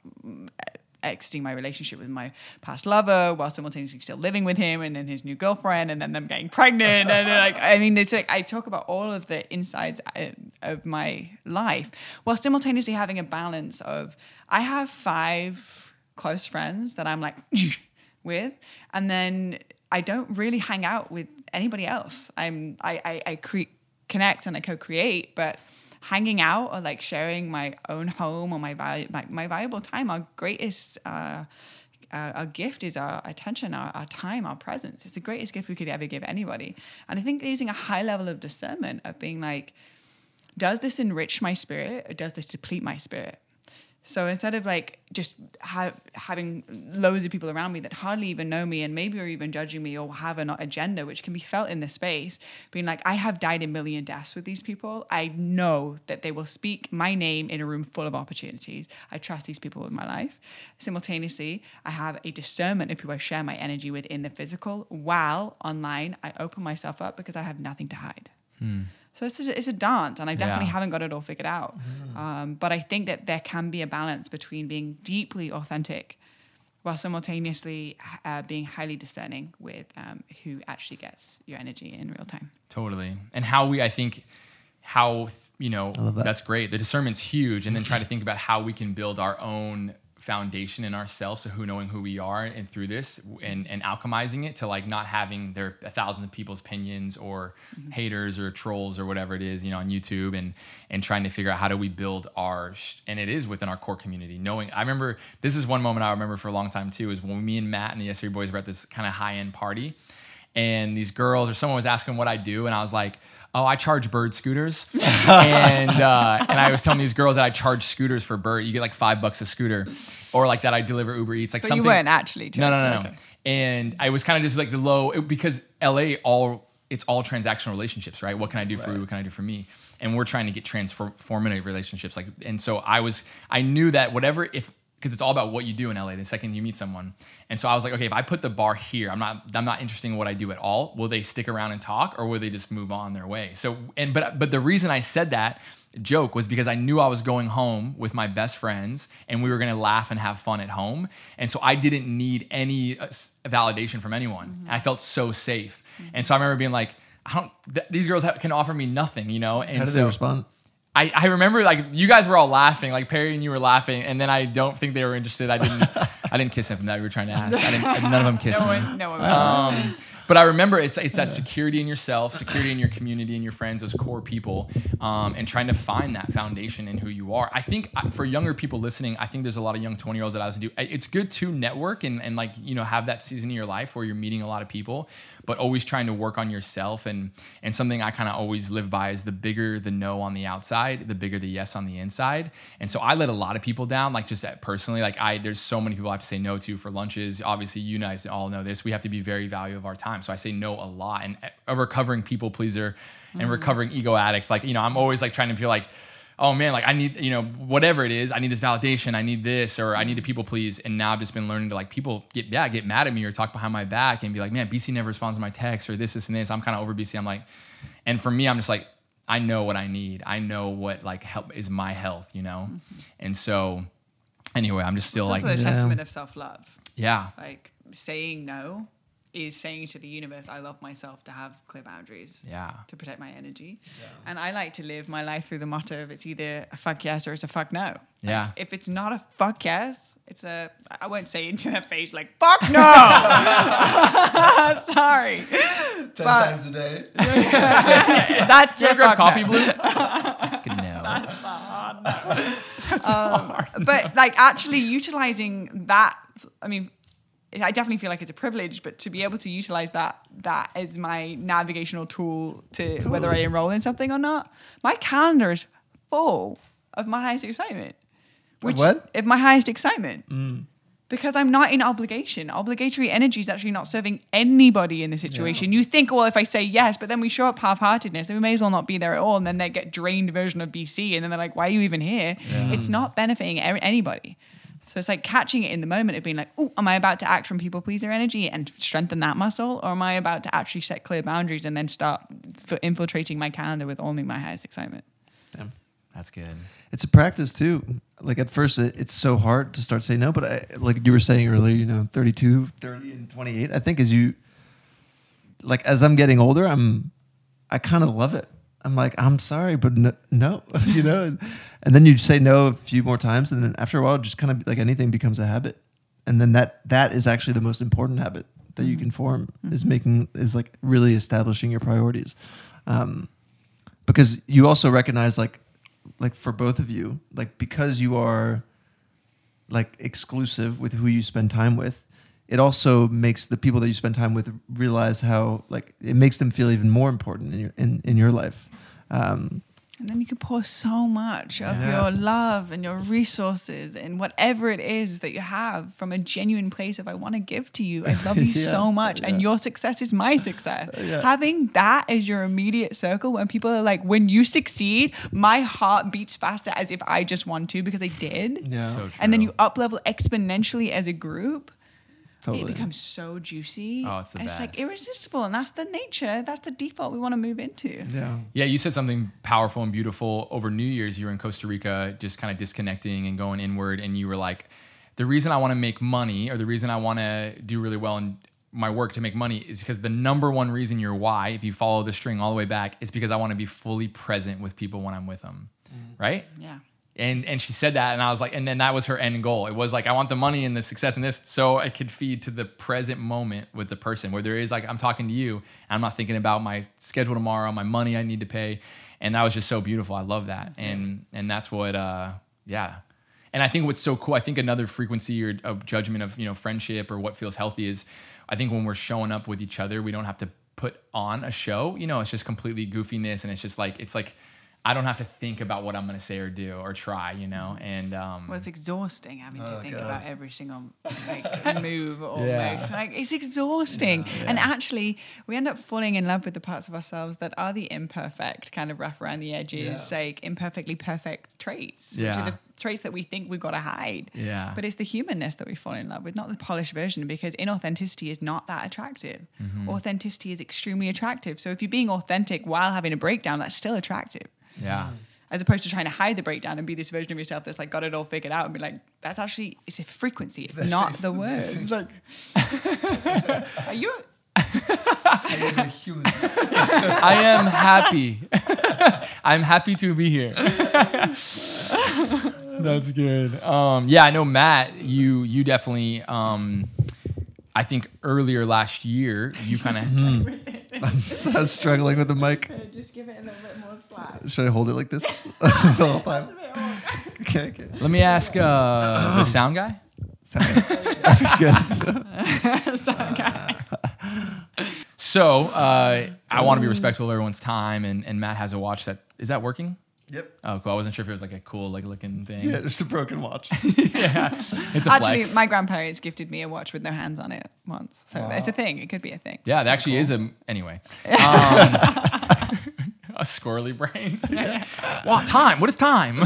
Exiting my relationship with my past lover while simultaneously still living with him, and then his new girlfriend, and then them getting pregnant, and like I mean, it's like I talk about all of the insides uh, of my life while simultaneously having a balance of I have five close friends that I'm like *laughs* with, and then I don't really hang out with anybody else. I'm I I, I cre- connect and I co-create, but hanging out or like sharing my own home or my val- my, my valuable time, our greatest. Uh, uh, our gift is our attention, our, our time, our presence. It's the greatest gift we could ever give anybody. And I think using a high level of discernment of being like, does this enrich my spirit or does this deplete my spirit? So instead of like just have, having loads of people around me that hardly even know me and maybe are even judging me or have an agenda, which can be felt in this space, being like, I have died a million deaths with these people. I know that they will speak my name in a room full of opportunities. I trust these people with my life. Simultaneously, I have a discernment of who I share my energy with in the physical, while online, I open myself up because I have nothing to hide. Hmm. So it's a, it's a dance, and I definitely Yeah. haven't got it all figured out. Um, but I think that there can be a balance between being deeply authentic while simultaneously uh, being highly discerning with um, who actually gets your energy in real time. Totally. And how we, I think, how, you know, that. that's great. The discernment's huge. And then try to think about how we can build our own foundation in ourselves. So who knowing who we are and through this and, and alchemizing it to like not having their a thousand of people's opinions or mm-hmm. haters or trolls or whatever it is, you know, on YouTube and, and trying to figure out how do we build our, sh- and it is within our core community knowing, I remember this is one moment I remember for a long time too, is when me and Matt and the S3 boys were at this kind of high end party and these girls or someone was asking what I do, and I was like, "Oh, I charge bird scooters," and uh, and I was telling these girls that I charge scooters for bird. You get like five bucks a scooter, or like that I deliver Uber Eats, like But something. you weren't actually. No, no, no, no. Okay. And I was kind of just like the low it- because LA all it's all transactional relationships, right? What can I do for you? What can I do for me? And we're trying to get transformative relationships. Like, and so I was, I knew that whatever if because it's all about what you do in LA the second you meet someone. And so I was like, okay, if I put the bar here, I'm not I'm not interested in what I do at all. Will they stick around and talk or will they just move on their way? So and but but the reason I said that joke was because I knew I was going home with my best friends and we were going to laugh and have fun at home. And so I didn't need any uh, validation from anyone. And I felt so safe. And so I remember being like, I don't, th- these girls ha- can offer me nothing, you know? And How did so they respond? I, I remember like you guys were all laughing, like Perry and you were laughing, and then I don't think they were interested. I didn't *laughs* I didn't kiss them that you were trying to ask. I didn't, none of them kissed No me. no one. Um, but I remember it's it's that security in yourself, security in your community and your friends, those core people, um, and trying to find that foundation in who you are. I think uh, for younger people listening, I think there's a lot of young 20 year olds that I was do. It's good to network and, and like you know have that season of your life where you're meeting a lot of people, but always trying to work on yourself. And and something I kind of always live by is the bigger the no on the outside, the bigger the yes on the inside. And so I let a lot of people down, like just that personally. Like I, there's so many people I have to say no to for lunches. Obviously, you guys all know this. We have to be very value of our time. So I say no a lot. And uh, a recovering people pleaser and mm-hmm. recovering ego addicts, like you know, I'm always like trying to feel like. Oh man, like I need, you know, whatever it is, I need this validation, I need this, or I need to people please. And now I've just been learning to like people get, yeah, get mad at me or talk behind my back and be like, man, BC never responds to my text or this, this, and this. I'm kind of over BC. I'm like, and for me, I'm just like, I know what I need. I know what like help is my health, you know? Mm-hmm. And so anyway, I'm just still it's like, also a Yeah. testament of self love. yeah, Like saying no is saying to the universe, I love myself to have clear boundaries. yeah. To protect my energy. And I like to live my life through the motto of it's either a fuck yes or it's a fuck no. Like, Yeah. if it's not a fuck yes, it's a, I won't say into their face like, fuck no. *laughs* *laughs* Sorry. Ten But- times a day. *laughs* That's You a ever grab fuck coffee, no. Blue? no. but like actually utilizing that i mean i definitely feel like it's a privilege but to be able to utilize that that as my navigational tool to whether i enroll in something or not my calendar is full of my highest excitement which what? if my highest excitement mm. because I'm not in obligation. Obligatory energy is actually not serving anybody in the situation. You think, well, if I say yes, but then we show up half-heartedness, then we may as well not be there at all, and then they get drained version of BC, and then they're like, why are you even here? It's not benefiting anybody. So it's like catching it in the moment of being like, oh, am I about to act from people pleaser energy and strengthen that muscle, or am I about to actually set clear boundaries and then start f- infiltrating my calendar with only my highest excitement? Yeah. That's good. It's a practice too. Like at first, it, it's so hard to start saying no. But I, like you were saying earlier, you know, 32, 30, and 28, I think as you, like, as I'm getting older, I'm, I kind of love it. I'm like, I'm sorry, but no, no *laughs* you know, and then you say no a few more times. And then after a while, just kind of like anything becomes a habit. And then that, that is actually the most important habit that you can form is making, is like really establishing your priorities. Um, because you also recognize like like for both of you like because you are like exclusive with who you spend time with it also makes the people that you spend time with realize how like it makes them feel even more important in your in, in your life um, And then you can pour so much of Yeah. your love and your resources and whatever it is that you have from a genuine place of I want to give to you. I *laughs* love you Yeah, so much and your success is my success. *laughs* Yeah. Having that as your immediate circle when people are like, when you succeed, my heart beats faster as if I just won to because I did. yeah So true. And then you up level exponentially as a group. Totally It becomes so juicy. Oh, it's the and It's like irresistible. And that's the nature. That's the default we want to move into. yeah Yeah, you said something powerful and beautiful over New Year's. You were in Costa Rica, just kind of disconnecting and going inward, and you were like, "The reason I want to make money, or the reason I want to do really well in my work to make money, is because the number one reason your why, if you follow the string all the way back, is because I want to be fully present with people when I'm with them, mm. right?" Yeah. And and she said that, and I was like, and then that was her end goal. It was like I want the money and the success and this, so I could feed to the present moment with the person. Where there is like I'm talking to you, and I'm not thinking about my schedule tomorrow, my money I need to pay, and that was just so beautiful. I love that, and and that's what, uh, yeah. And I think what's so cool, I think another frequency or of judgment of you know friendship or what feels healthy is, I think when we're showing up with each other, we don't have to put on a show. You know, it's just completely goofiness, and it's just like it's like. I don't have to think about what I'm going to say or do or try, you know, and um, Well, it's exhausting having to Oh, think God. about every single like, *laughs* move or Yeah. motion. Like it's exhausting. And actually, we end up falling in love with the parts of ourselves that are the imperfect, kind of rough around the edges, Yeah. like imperfectly perfect traits, which Yeah. are the traits that we think we've got to hide. Yeah. But it's the humanness that we fall in love with, not the polished version, because inauthenticity is not that attractive. Mm-hmm. Authenticity is extremely attractive. So if you're being authentic while having a breakdown, that's still attractive yeah, as opposed to trying to hide the breakdown and be this version of yourself that's like got it all figured out and be like that's actually it's a frequency *laughs* it's not the word it's like *laughs* are you *laughs* I am happy. I'm happy to be here. That's good. Um, yeah, I know Matt. You you definitely. Um, I think earlier last year you kind of. *laughs* *laughs* I'm so struggling with the mic just give it a little bit more slack should I hold it like this *laughs* the whole time okay okay Let me ask uh, the *gasps* sound guy. Sound Good. So uh, I want to be respectful of everyone's time, and, and Matt has a watch that is that working? Yep Oh, cool. I wasn't sure if it was like a cool like looking thing. yeah just a broken watch *laughs* yeah, It's a actually flex. my grandparents gifted me a watch with no hands on it once so it's a thing it could be a thing Yeah, that actually is a anyway. *laughs* Um, *laughs* a squirrely brains. what time? What is time?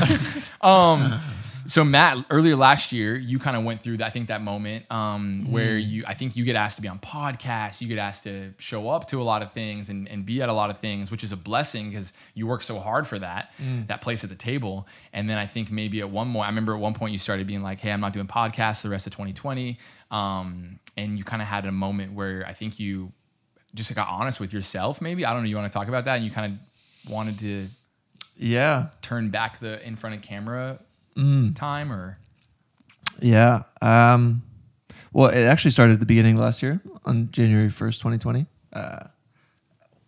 um, so Matt, earlier last year, you kind of went through that. I think that moment um, where you, I think you get asked to be on podcasts, you get asked to show up to a lot of things and, and be at a lot of things, which is a blessing because you work so hard for that, that place at the table. And then I think maybe at one point, I remember at one point you started being like, "Hey, I'm not doing podcasts the rest of 2020," um, and you kind of had a moment where I think you just got honest with yourself. Maybe I don't know. You want to talk about that, and you kind of wanted to yeah turn back the in front of camera time, or Yeah. Um, well, it actually started at the beginning of last year on January 1st, 2020, uh,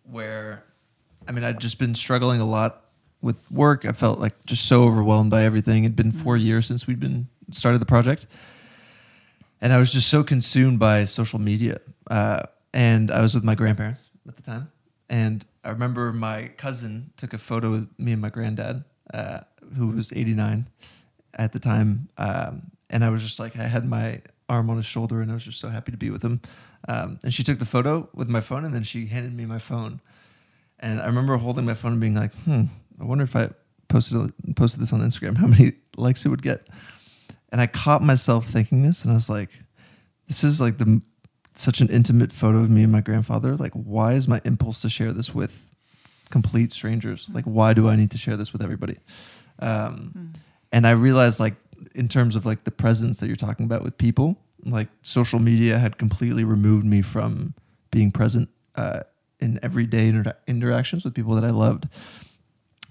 where, I mean, I'd just been struggling a lot with work. I felt like just so overwhelmed by everything. It'd been four years since we'd been started the project. And I was just so consumed by social media. Uh, and I was with my grandparents at the time. And I remember my cousin took a photo with me and my granddad, uh, who was 89 at the time. Um, and I was just like, I had my arm on his shoulder, and I was just so happy to be with him. Um, and she took the photo with my phone, and then she handed me my phone. And I remember holding my phone and being like, "Hmm, I wonder if I posted posted this on Instagram, how many *laughs* likes it would get." And I caught myself thinking this, and I was like, "This is like the such an intimate photo of me and my grandfather. Like, why is my impulse to share this with complete strangers? Like, why do I need to share this with everybody?" Um, And I realized, like, in terms of like the presence that you're talking about with people, like social media had completely removed me from being present uh, in everyday inter- interactions with people that I loved.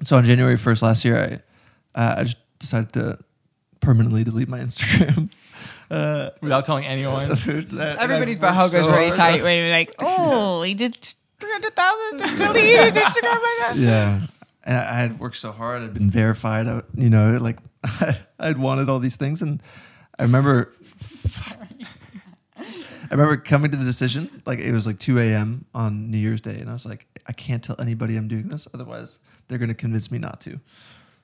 So on January 1st last year, I uh, I just decided to permanently delete my *laughs* Instagram. Uh, Without telling anyone. *laughs* that- *laughs* Everybody's and I butthole worked goes so really tight when you're like, oh, he did 300,000 to delete Instagram like that. Yeah. And I I had worked so hard. I'd been verified. I, you know, like *laughs* I'd wanted all these things. And I remember, I remember coming to the decision, like it was like 2 a.m. on New Year's Day. And I was like, I can't tell anybody I'm doing this. Otherwise, they're going to convince me not to.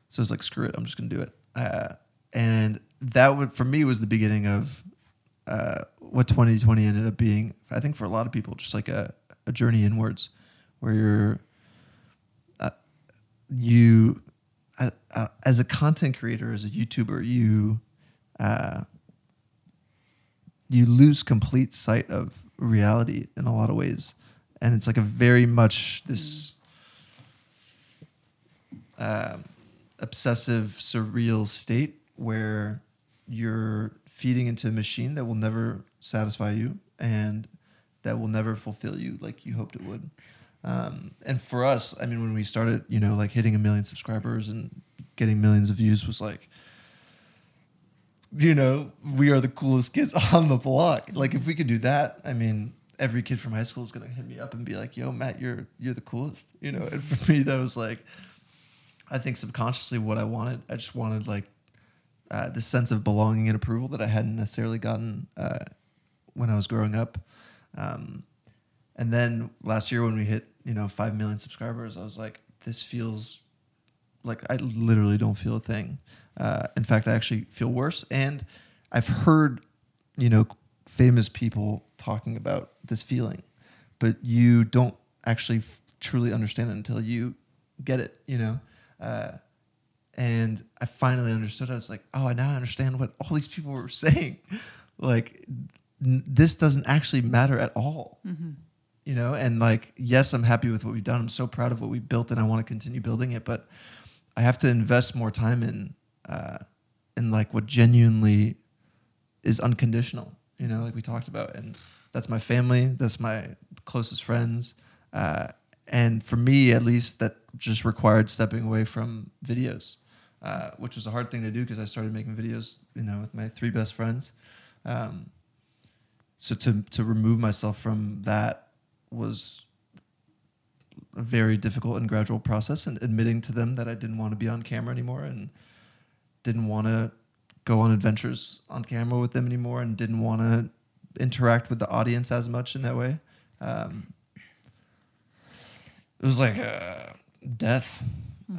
So I was like, screw it. I'm just going to do it. Uh, and that would, for me, was the beginning of uh, what 2020 ended up being. I think for a lot of people, just like a, a journey inwards where you're, uh, you, uh, uh, as a content creator, as a YouTuber, you, uh, you lose complete sight of reality in a lot of ways, and it's like a very much this um, obsessive, surreal state where you're feeding into a machine that will never satisfy you and that will never fulfill you like you hoped it would. Um, and for us, I mean, when we started, you know, like hitting a million subscribers and getting millions of views was like, you know, we are the coolest kids *laughs* on the block. Like, if we could do that, I mean, every kid from high school is gonna hit me up and be like, "Yo, Matt, you're you're the coolest," you know. And for *laughs* me, that was like, I think subconsciously what I wanted. I just wanted like uh, this sense of belonging and approval that I hadn't necessarily gotten uh, when I was growing up. Um, and then last year when we hit, you know, five million subscribers, I was like, this feels like I literally don't feel a thing. Uh, in fact, I actually feel worse. And I've heard, you know, famous people talking about this feeling, but you don't actually f- truly understand it until you get it, you know? Uh, and I finally understood. I was like, oh, I now understand what all these people were *laughs* saying. Like, n- this doesn't actually matter at all you know and like yes i'm happy with what we've done. I'm so proud of what we've built and i want to continue building it but i have to invest more time in uh in like what genuinely is unconditional you know like we talked about and that's my family that's my closest friends uh and for me at least that just required stepping away from videos uh, which was a hard thing to do because i started making videos you know with my three best friends um, so to to remove myself from that was a very difficult and gradual process and admitting to them that I didn't want to be on camera anymore and didn't want to go on adventures on camera with them anymore and didn't want to interact with the audience as much in that way. Um, it was like uh, death.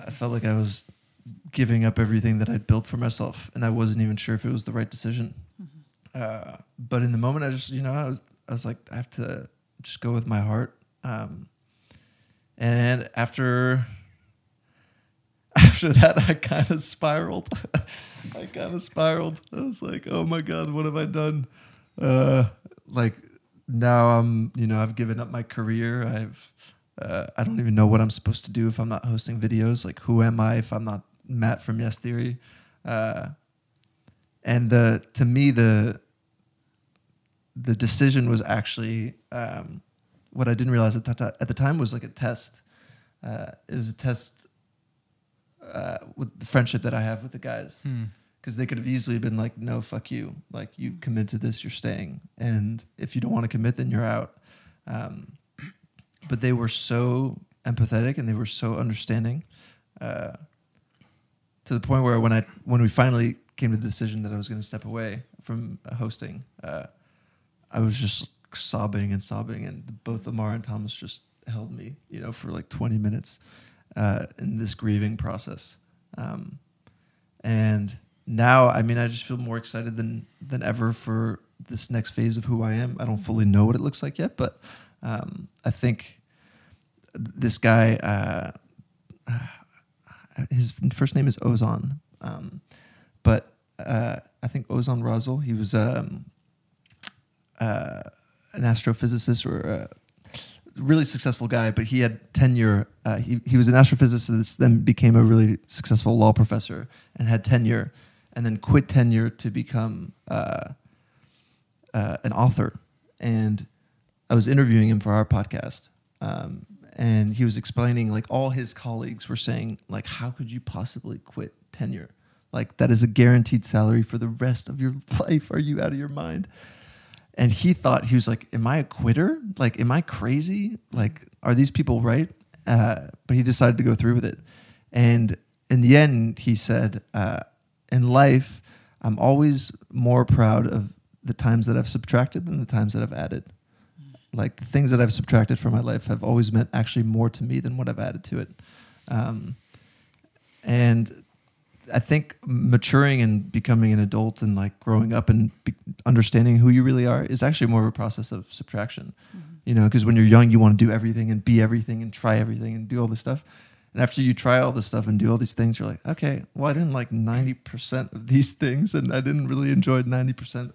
I felt like I was giving up everything that I'd built for myself, and I wasn't even sure if it was the right decision. Uh, but in the moment, I just, you know, I was, I was like, I have to just go with my heart. Um, and after *laughs* after that, I kind of spiraled. *laughs* I kind of spiraled. I was like, oh my god, what have I done? Uh, like now I'm, you know, I've given up my career. I've, uh, I don't even know what I'm supposed to do if I'm not hosting videos. Like, who am I if I'm not Matt from Yes Theory? Uh, and the to me the the decision was actually um, what I didn't realize at, that ti- at the time was like a test. Uh, it was a test uh, with the friendship that I have with the guys Hmm. because they could have easily been like, "No, fuck you! Like you commit to this, you're staying, and if you don't want to commit, then you're out." Um, but they were so empathetic and they were so understanding uh, to the point where when I when we finally came to the decision that I was going to step away from hosting, uh, I was just sobbing and sobbing, and both Ammar and Thomas just held me, you know, for like 20 minutes uh, in this grieving process. Um, and now, I mean, I just feel more excited than than ever for this next phase of who I am. I don't fully know what it looks like yet, but um, I think this guy, uh, *sighs* his first name is Ozan, um, but uh, I think Ozan Varol. He was um, uh, an astrophysicist or a really successful guy, but he had tenure. Uh, he he was an astrophysicist, then became a really successful law professor and had tenure, and then quit tenure to become uh, uh, an author. And I was interviewing him for our podcast. Um, and he was explaining like all his colleagues were saying like how could you possibly quit tenure like that is a guaranteed salary for the rest of your *laughs* life are you out of your mind and he thought he was like am i a quitter? Like am i crazy? Like are these people right? Uh, but he decided to go through with it. And in the end he said uh, in life i'm always more proud of the times that i've subtracted than the times that i've added. Like the things that I've subtracted from my life have always meant actually more to me than what I've added to it. Um, and I think maturing and becoming an adult and like growing up and be- understanding who you really are is actually more of a process of subtraction. Mm-hmm. You know, because when you're young, you want to do everything and be everything and try everything and do all this stuff. And after you try all this stuff and do all these things, you're like, okay, well, I didn't like 90% of these *laughs* things and I didn't really enjoy 90%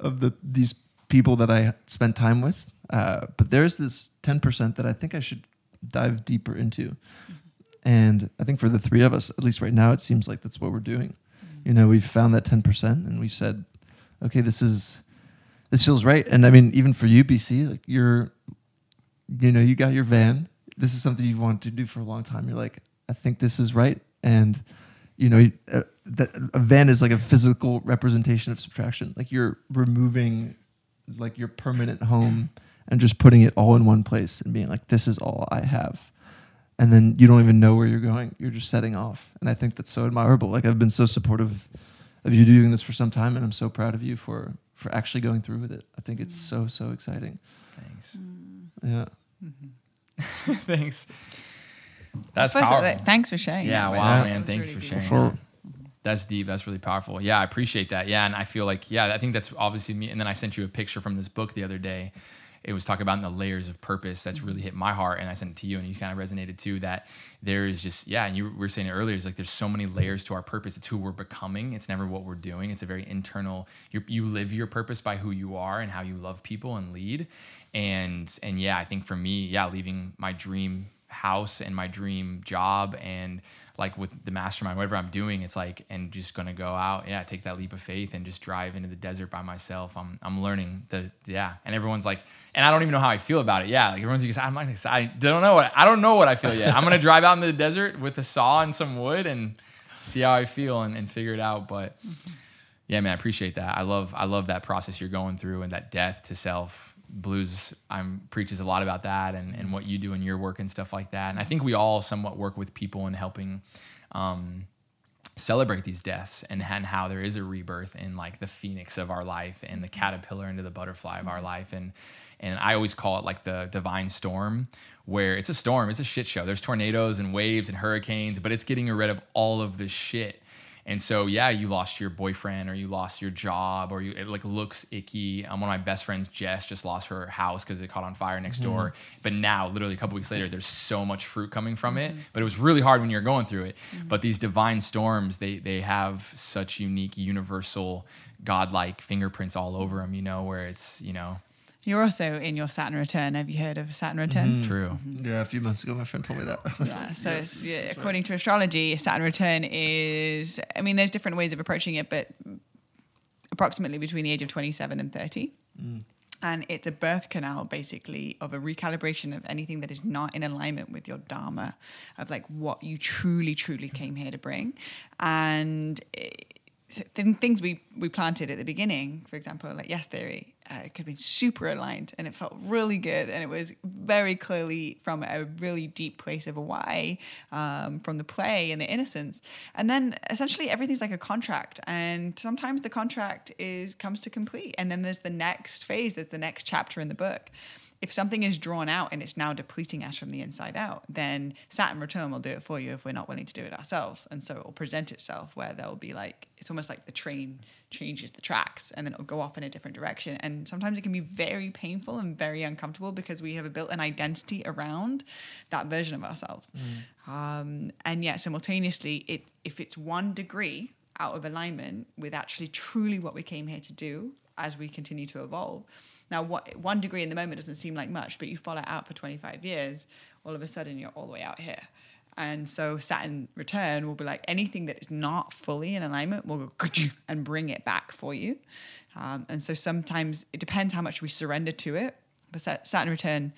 of the these people that I spent time with. Uh, but there's this 10% that I think I should dive deeper into. And I think for the three of us, at least right now, it seems like that's what we're doing. Mm-hmm. You know, we've found that 10% and we said, okay, this is, this feels right. And I mean, even for you, BC, like you're, you know, you got your van. This is something you've wanted to do for a long time. You're like, I think this is right. And, you know, uh, a van is like a physical representation of subtraction. Like you're removing like your permanent home and just putting it all in one place and being like, this is all I have. And then you don't even know where you're going. You're just setting off. And I think that's so admirable. Like I've been so supportive of you doing this for some time and I'm so proud of you for for actually going through with it. I think it's so so exciting. Thanks. Mm. Yeah. Mm-hmm. *laughs* Thanks. That's First, powerful. Thanks for sharing. Yeah, that, wow, but man. Thanks really for deep. sharing. Sure. that. That's deep. That's really powerful. Yeah, I appreciate that. Yeah, and I feel like yeah, I think that's obviously me. And then I sent you a picture from this book the other day. It was talking about in the layers of purpose that's really mm-hmm. hit my heart, and I sent it to you, and you kind of resonated too. That there is just yeah, and you were saying it earlier. It's like there's so many layers to our purpose. It's who we're becoming. It's never what we're doing. It's a very internal. You you live your purpose by who you are and how you love people and lead. And and yeah, I think for me, yeah, leaving my dream house and my dream job and like with the mastermind, whatever I'm doing, it's like, and just gonna go out, yeah, take that leap of faith and just drive into the desert by myself. I'm, I'm learning the, yeah. And everyone's like, and I don't even know how I feel about it. Yeah, like everyone's like, I'm like, I don't know what, I don't know what I feel yet. I'm gonna *laughs* drive out into the desert with a saw and some wood and see how I feel and, and figure it out. But mm-hmm. yeah, man, I appreciate that. I love, I love that process you're going through and that death to self. Blues I'm preaches a lot about that and, and what you do in your work and stuff like that. And I think we all somewhat work with people in helping um, celebrate these deaths and, and how there is a rebirth in like the phoenix of our life and the caterpillar into the butterfly of our life. And and I always call it like the divine storm, where it's a storm, it's a shit show. There's tornadoes and waves and hurricanes, but it's getting rid of all of the shit. And so, yeah, you lost your boyfriend or you lost your job or you, it like looks icky. Um, one of my best friends, Jess, just lost her house because it caught on fire next mm-hmm. door. But now, literally a couple weeks later, there's so much fruit coming from it. Mm-hmm. But it was really hard when you're going through it. Mm-hmm. But these divine storms, they they have such unique, universal, godlike fingerprints all over them. You know, where it's you know You're also in your Saturn return. Have you heard of Saturn return? Mm-hmm. true. Mm-hmm. Yeah, a few months ago, my friend told me that. Yeah, so *laughs* it's, yeah, according to astrology, Saturn return is, I mean, there's different ways of approaching it, but approximately between the age of 27 and 30. Mm. And it's a birth canal, basically, of a recalibration of anything that is not in alignment with your dharma, of like what you truly, truly came here to bring. And it, the things we, we planted at the beginning, for example, like Yes Theory, uh, it could have been super aligned and it felt really good. And it was very clearly from a really deep place of a why, um, from the play and the innocence. And then essentially everything's like a contract. And sometimes the contract is comes to complete. And then there's the next phase, there's the next chapter in the book if something is drawn out and it's now depleting us from the inside out, then Saturn return will do it for you if we're not willing to do it ourselves. And so it will present itself where there'll be like, it's almost like the train changes the tracks and then it'll go off in a different direction. And sometimes it can be very painful and very uncomfortable because we have built an identity around that version of ourselves. Um, and yet simultaneously, it if it's one degree out of alignment with actually truly what we came here to do as we continue to evolve, now, what one degree in the moment doesn't seem like much, but you follow it out for 25 years, all of a sudden you're all the way out here. And so Saturn return will be like anything that is not fully in alignment will go and bring it back for you. Um, and so sometimes it depends how much we surrender to it. But Saturn return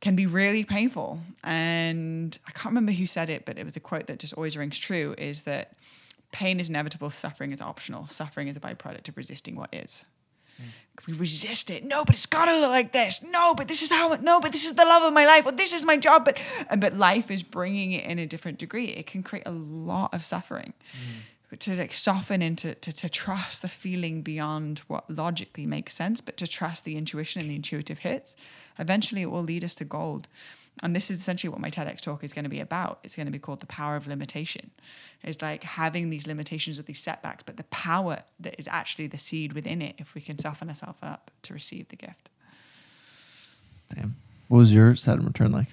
can be really painful. And I can't remember who said it, but it was a quote that just always rings true is that pain is inevitable, suffering is optional. Suffering is a byproduct of resisting what is. We resist it. No, but it's gotta look like this. No, but this is how. It, no, but this is the love of my life. Or this is my job. But but life is bringing it in a different degree. It can create a lot of suffering. Mm. To like soften into to, to trust the feeling beyond what logically makes sense, but to trust the intuition and the intuitive hits, eventually it will lead us to gold and this is essentially what my TEDx talk is going to be about. It's going to be called the power of limitation. It's like having these limitations or these setbacks, but the power that is actually the seed within it if we can soften ourselves up to receive the gift. Damn. What was your Saturn return like?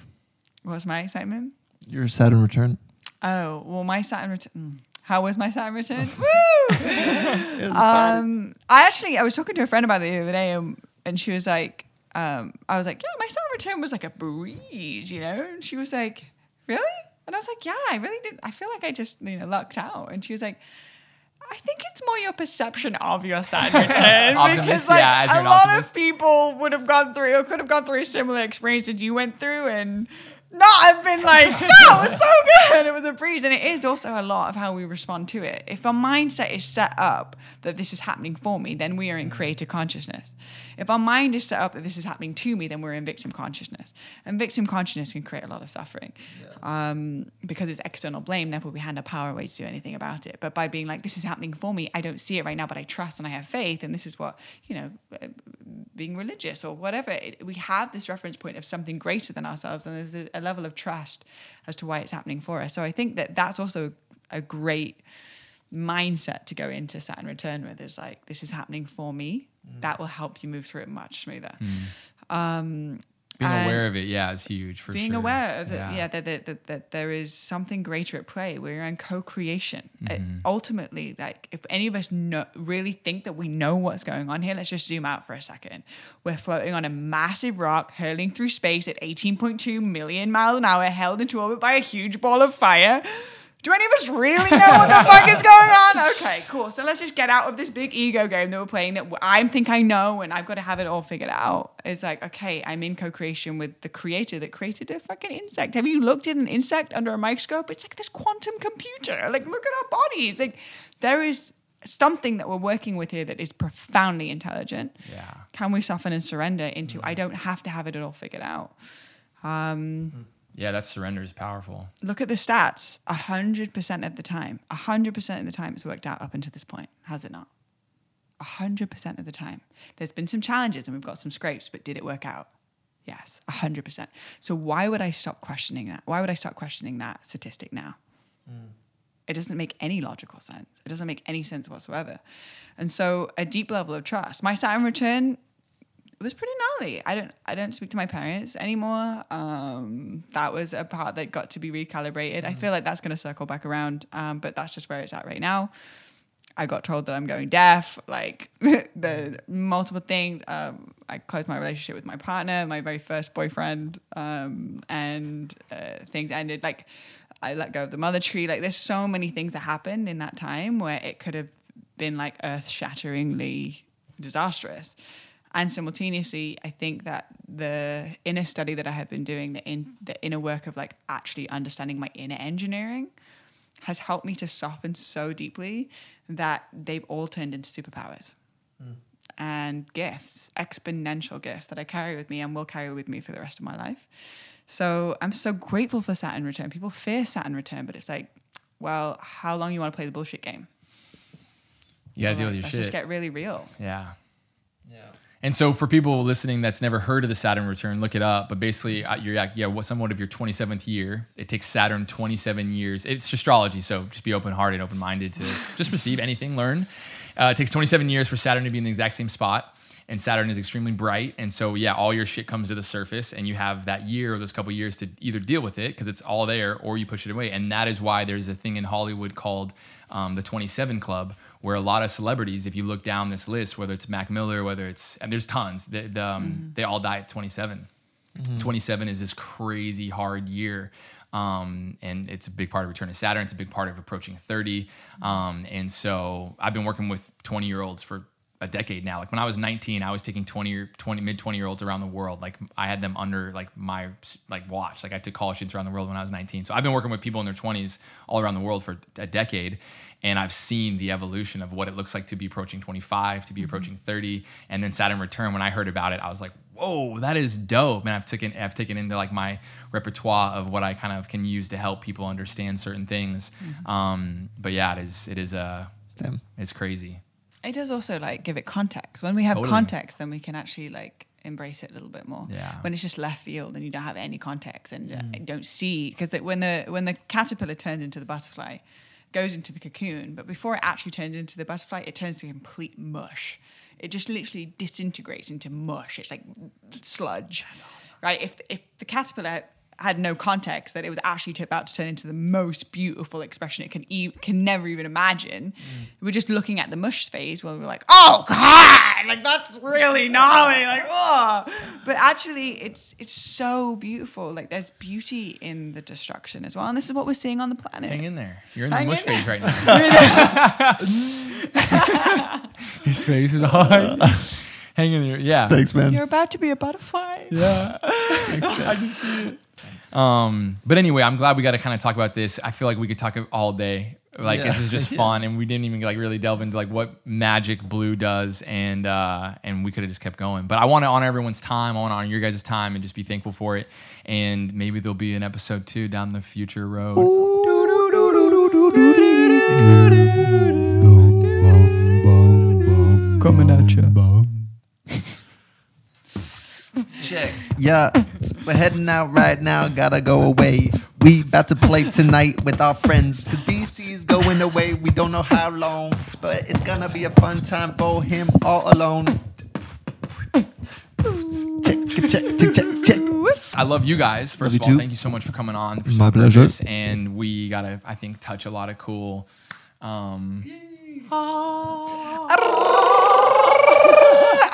What was my excitement? Your Saturn return? Oh, well, my Saturn return. Mm, how was my Saturn return? *laughs* Woo! um, I actually, I was talking to a friend about it the other day, and, and she was like, um, I was like, yeah, my Saturn return was like a breeze, you know? And she was like, really? And I was like, yeah, I really did. I feel like I just, you know, lucked out. And she was like, I think it's more your perception of your Saturn *laughs* return because like yeah, a lot optimist. of people would have gone through or could have gone through a similar experience that you went through and not have been like, *laughs* yeah, it was so good. It was a breeze. And it is also a lot of how we respond to it. If our mindset is set up that this is happening for me, then we are in creative consciousness. If our mind is set up that this is happening to me, then we're in victim consciousness. And victim consciousness can create a lot of suffering yeah. um, because it's external blame. Therefore, we hand our power away to do anything about it. But by being like, this is happening for me, I don't see it right now, but I trust and I have faith. And this is what, you know, uh, being religious or whatever, it, we have this reference point of something greater than ourselves. And there's a, a level of trust as to why it's happening for us. So I think that that's also a great mindset to go into Saturn return with is like this is happening for me mm. that will help you move through it much smoother mm. um, being aware of it yeah is huge for sure. being sure. aware of it yeah, yeah that, that, that, that, there is something greater at play we're in co-creation mm-hmm. it, ultimately like if any of us know, really think that we know what's going on here let's just zoom out for a second we're floating on a massive rock hurling through space at 18.2 million miles an hour held into orbit by a huge ball of fire do any of us really know what the fuck is going on? *laughs* Okay, cool. So let's just get out of this big ego game that we're playing that I think I know and I've got to have it all figured out. It's like, okay, I'm in co creation with the creator that created a fucking insect. Have you looked at an insect under a microscope? It's like this quantum computer. Like, look at our bodies. Like, there is something that we're working with here that is profoundly intelligent. Yeah. Can we soften and surrender into, mm-hmm. I don't have to have it all figured out? Um, mm-hmm yeah, that surrender is powerful. Look at the stats. 100% of the time, 100% of the time it's worked out up until this point, has it not? 100% of the time. There's been some challenges and we've got some scrapes, but did it work out? Yes, 100%. So why would I stop questioning that? Why would I stop questioning that statistic now? Mm. It doesn't make any logical sense. It doesn't make any sense whatsoever. And so a deep level of trust. My Saturn return it was pretty gnarly. I don't I don't speak to my parents anymore. Um, that was a part that got to be recalibrated. Mm-hmm. I feel like that's going to circle back around, um, but that's just where it's at right now. I got told that I'm going deaf, like *laughs* the multiple things. Um, I closed my relationship with my partner, my very first boyfriend, um, and uh, things ended. Like I let go of the mother tree. Like there's so many things that happened in that time where it could have been like earth shatteringly disastrous. And simultaneously, I think that the inner study that I have been doing, the, in, the inner work of like actually understanding my inner engineering, has helped me to soften so deeply that they've all turned into superpowers mm. and gifts, exponential gifts that I carry with me and will carry with me for the rest of my life. So I'm so grateful for Saturn return. People fear Saturn return, but it's like, well, how long you want to play the bullshit game? You got to deal with your let's shit. Just get really real. Yeah. Yeah. And so for people listening that's never heard of the Saturn return, look it up. But basically, you're yeah, yeah, what somewhat of your 27th year. It takes Saturn 27 years. It's astrology, so just be open hearted, open minded to just receive anything, learn. Uh, it takes 27 years for Saturn to be in the exact same spot. And Saturn is extremely bright. And so, yeah, all your shit comes to the surface, and you have that year or those couple years to either deal with it because it's all there or you push it away. And that is why there's a thing in Hollywood called um, the 27 Club, where a lot of celebrities, if you look down this list, whether it's Mac Miller, whether it's, and there's tons, the, the, um, they all die at 27. 27 is this crazy hard year. Um, and it's a big part of Return of Saturn. It's a big part of approaching 30. Um, and so I've been working with 20 year olds for a decade now. Like when I was 19, I was taking 20 or 20 mid 20 year olds around the world. Like I had them under like my like watch. Like I took college students around the world when I was 19. So I've been working with people in their 20s all around the world for a decade. And I've seen the evolution of what it looks like to be approaching 25, to be approaching 30, and then Saturn Return. When I heard about it, I was like, "Whoa, that is dope!" And I've taken I've taken into like my repertoire of what I kind of can use to help people understand certain things. Um, but yeah, it is it is uh, Damn. it's crazy. It does also like give it context. When we have Totally. context, then we can actually like embrace it a little bit more. Yeah. When it's just left field and you don't have any context and uh, Mm. don't see because when the when the caterpillar turns into the butterfly, goes into the cocoon, but before it actually turns into the butterfly, it turns to complete mush. It just literally disintegrates into mush. It's like sludge, right? If if the caterpillar had no context that it was actually about to turn into the most beautiful expression it can e- can never even imagine. Mm. We're just looking at the mush phase where we're like, oh god, like that's really gnarly, like oh. But actually, it's it's so beautiful. Like there's beauty in the destruction as well, and this is what we're seeing on the planet. Hang in there. You're in the Hang mush in there. phase right now. *laughs* *laughs* His face is high. Hang in there. Yeah. Thanks, man. You're about to be a butterfly. Yeah. *laughs* I can see it. Um, but anyway, I'm glad we got to kind of talk about this. I feel like we could talk all day. Like Yeah. this is just Yeah. *laughs* fun, and we didn't even like really delve into like what magic blue does, and uh, and we could have just kept going. But I want to honor everyone's time. I want to honor your guys' time and just be thankful for it. And maybe there'll be an episode two down the future road. Coming at you. Check. Yeah, we're heading out right now. Gotta go away. We about to play tonight with our friends. Cause BC's going away. We don't know how long, but it's gonna be a fun time for him all alone. Check, check, check, check, check. I love you guys. First Love of all, too. thank you so much for coming on. My pleasure. Purpose, And we gotta, I think, touch a lot of cool. Um,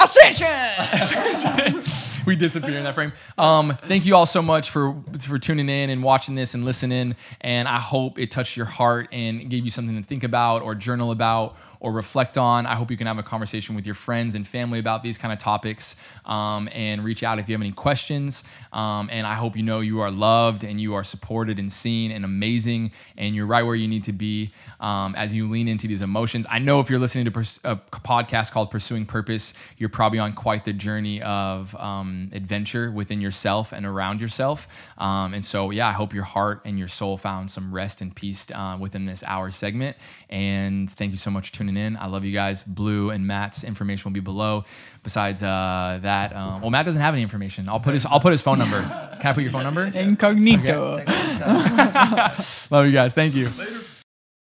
Ascension. *laughs* we disappear in that frame. Um, thank you all so much for for tuning in and watching this and listening. And I hope it touched your heart and gave you something to think about or journal about or reflect on. I hope you can have a conversation with your friends and family about these kind of topics um, and reach out if you have any questions. Um, and I hope you know you are loved and you are supported and seen and amazing and you're right where you need to be um, as you lean into these emotions. I know if you're listening to a podcast called Pursuing Purpose, you're probably on quite the journey of um, adventure within yourself and around yourself. Um, and so, yeah, I hope your heart and your soul found some rest and peace uh, within this hour segment. And thank you so much for tuning in. I love you guys. Blue and Matt's information will be below. Besides uh, that, um, well, Matt doesn't have any information. I'll put his I'll put his phone number. Can I put your phone number? Incognito. *laughs* Love you guys. Thank you.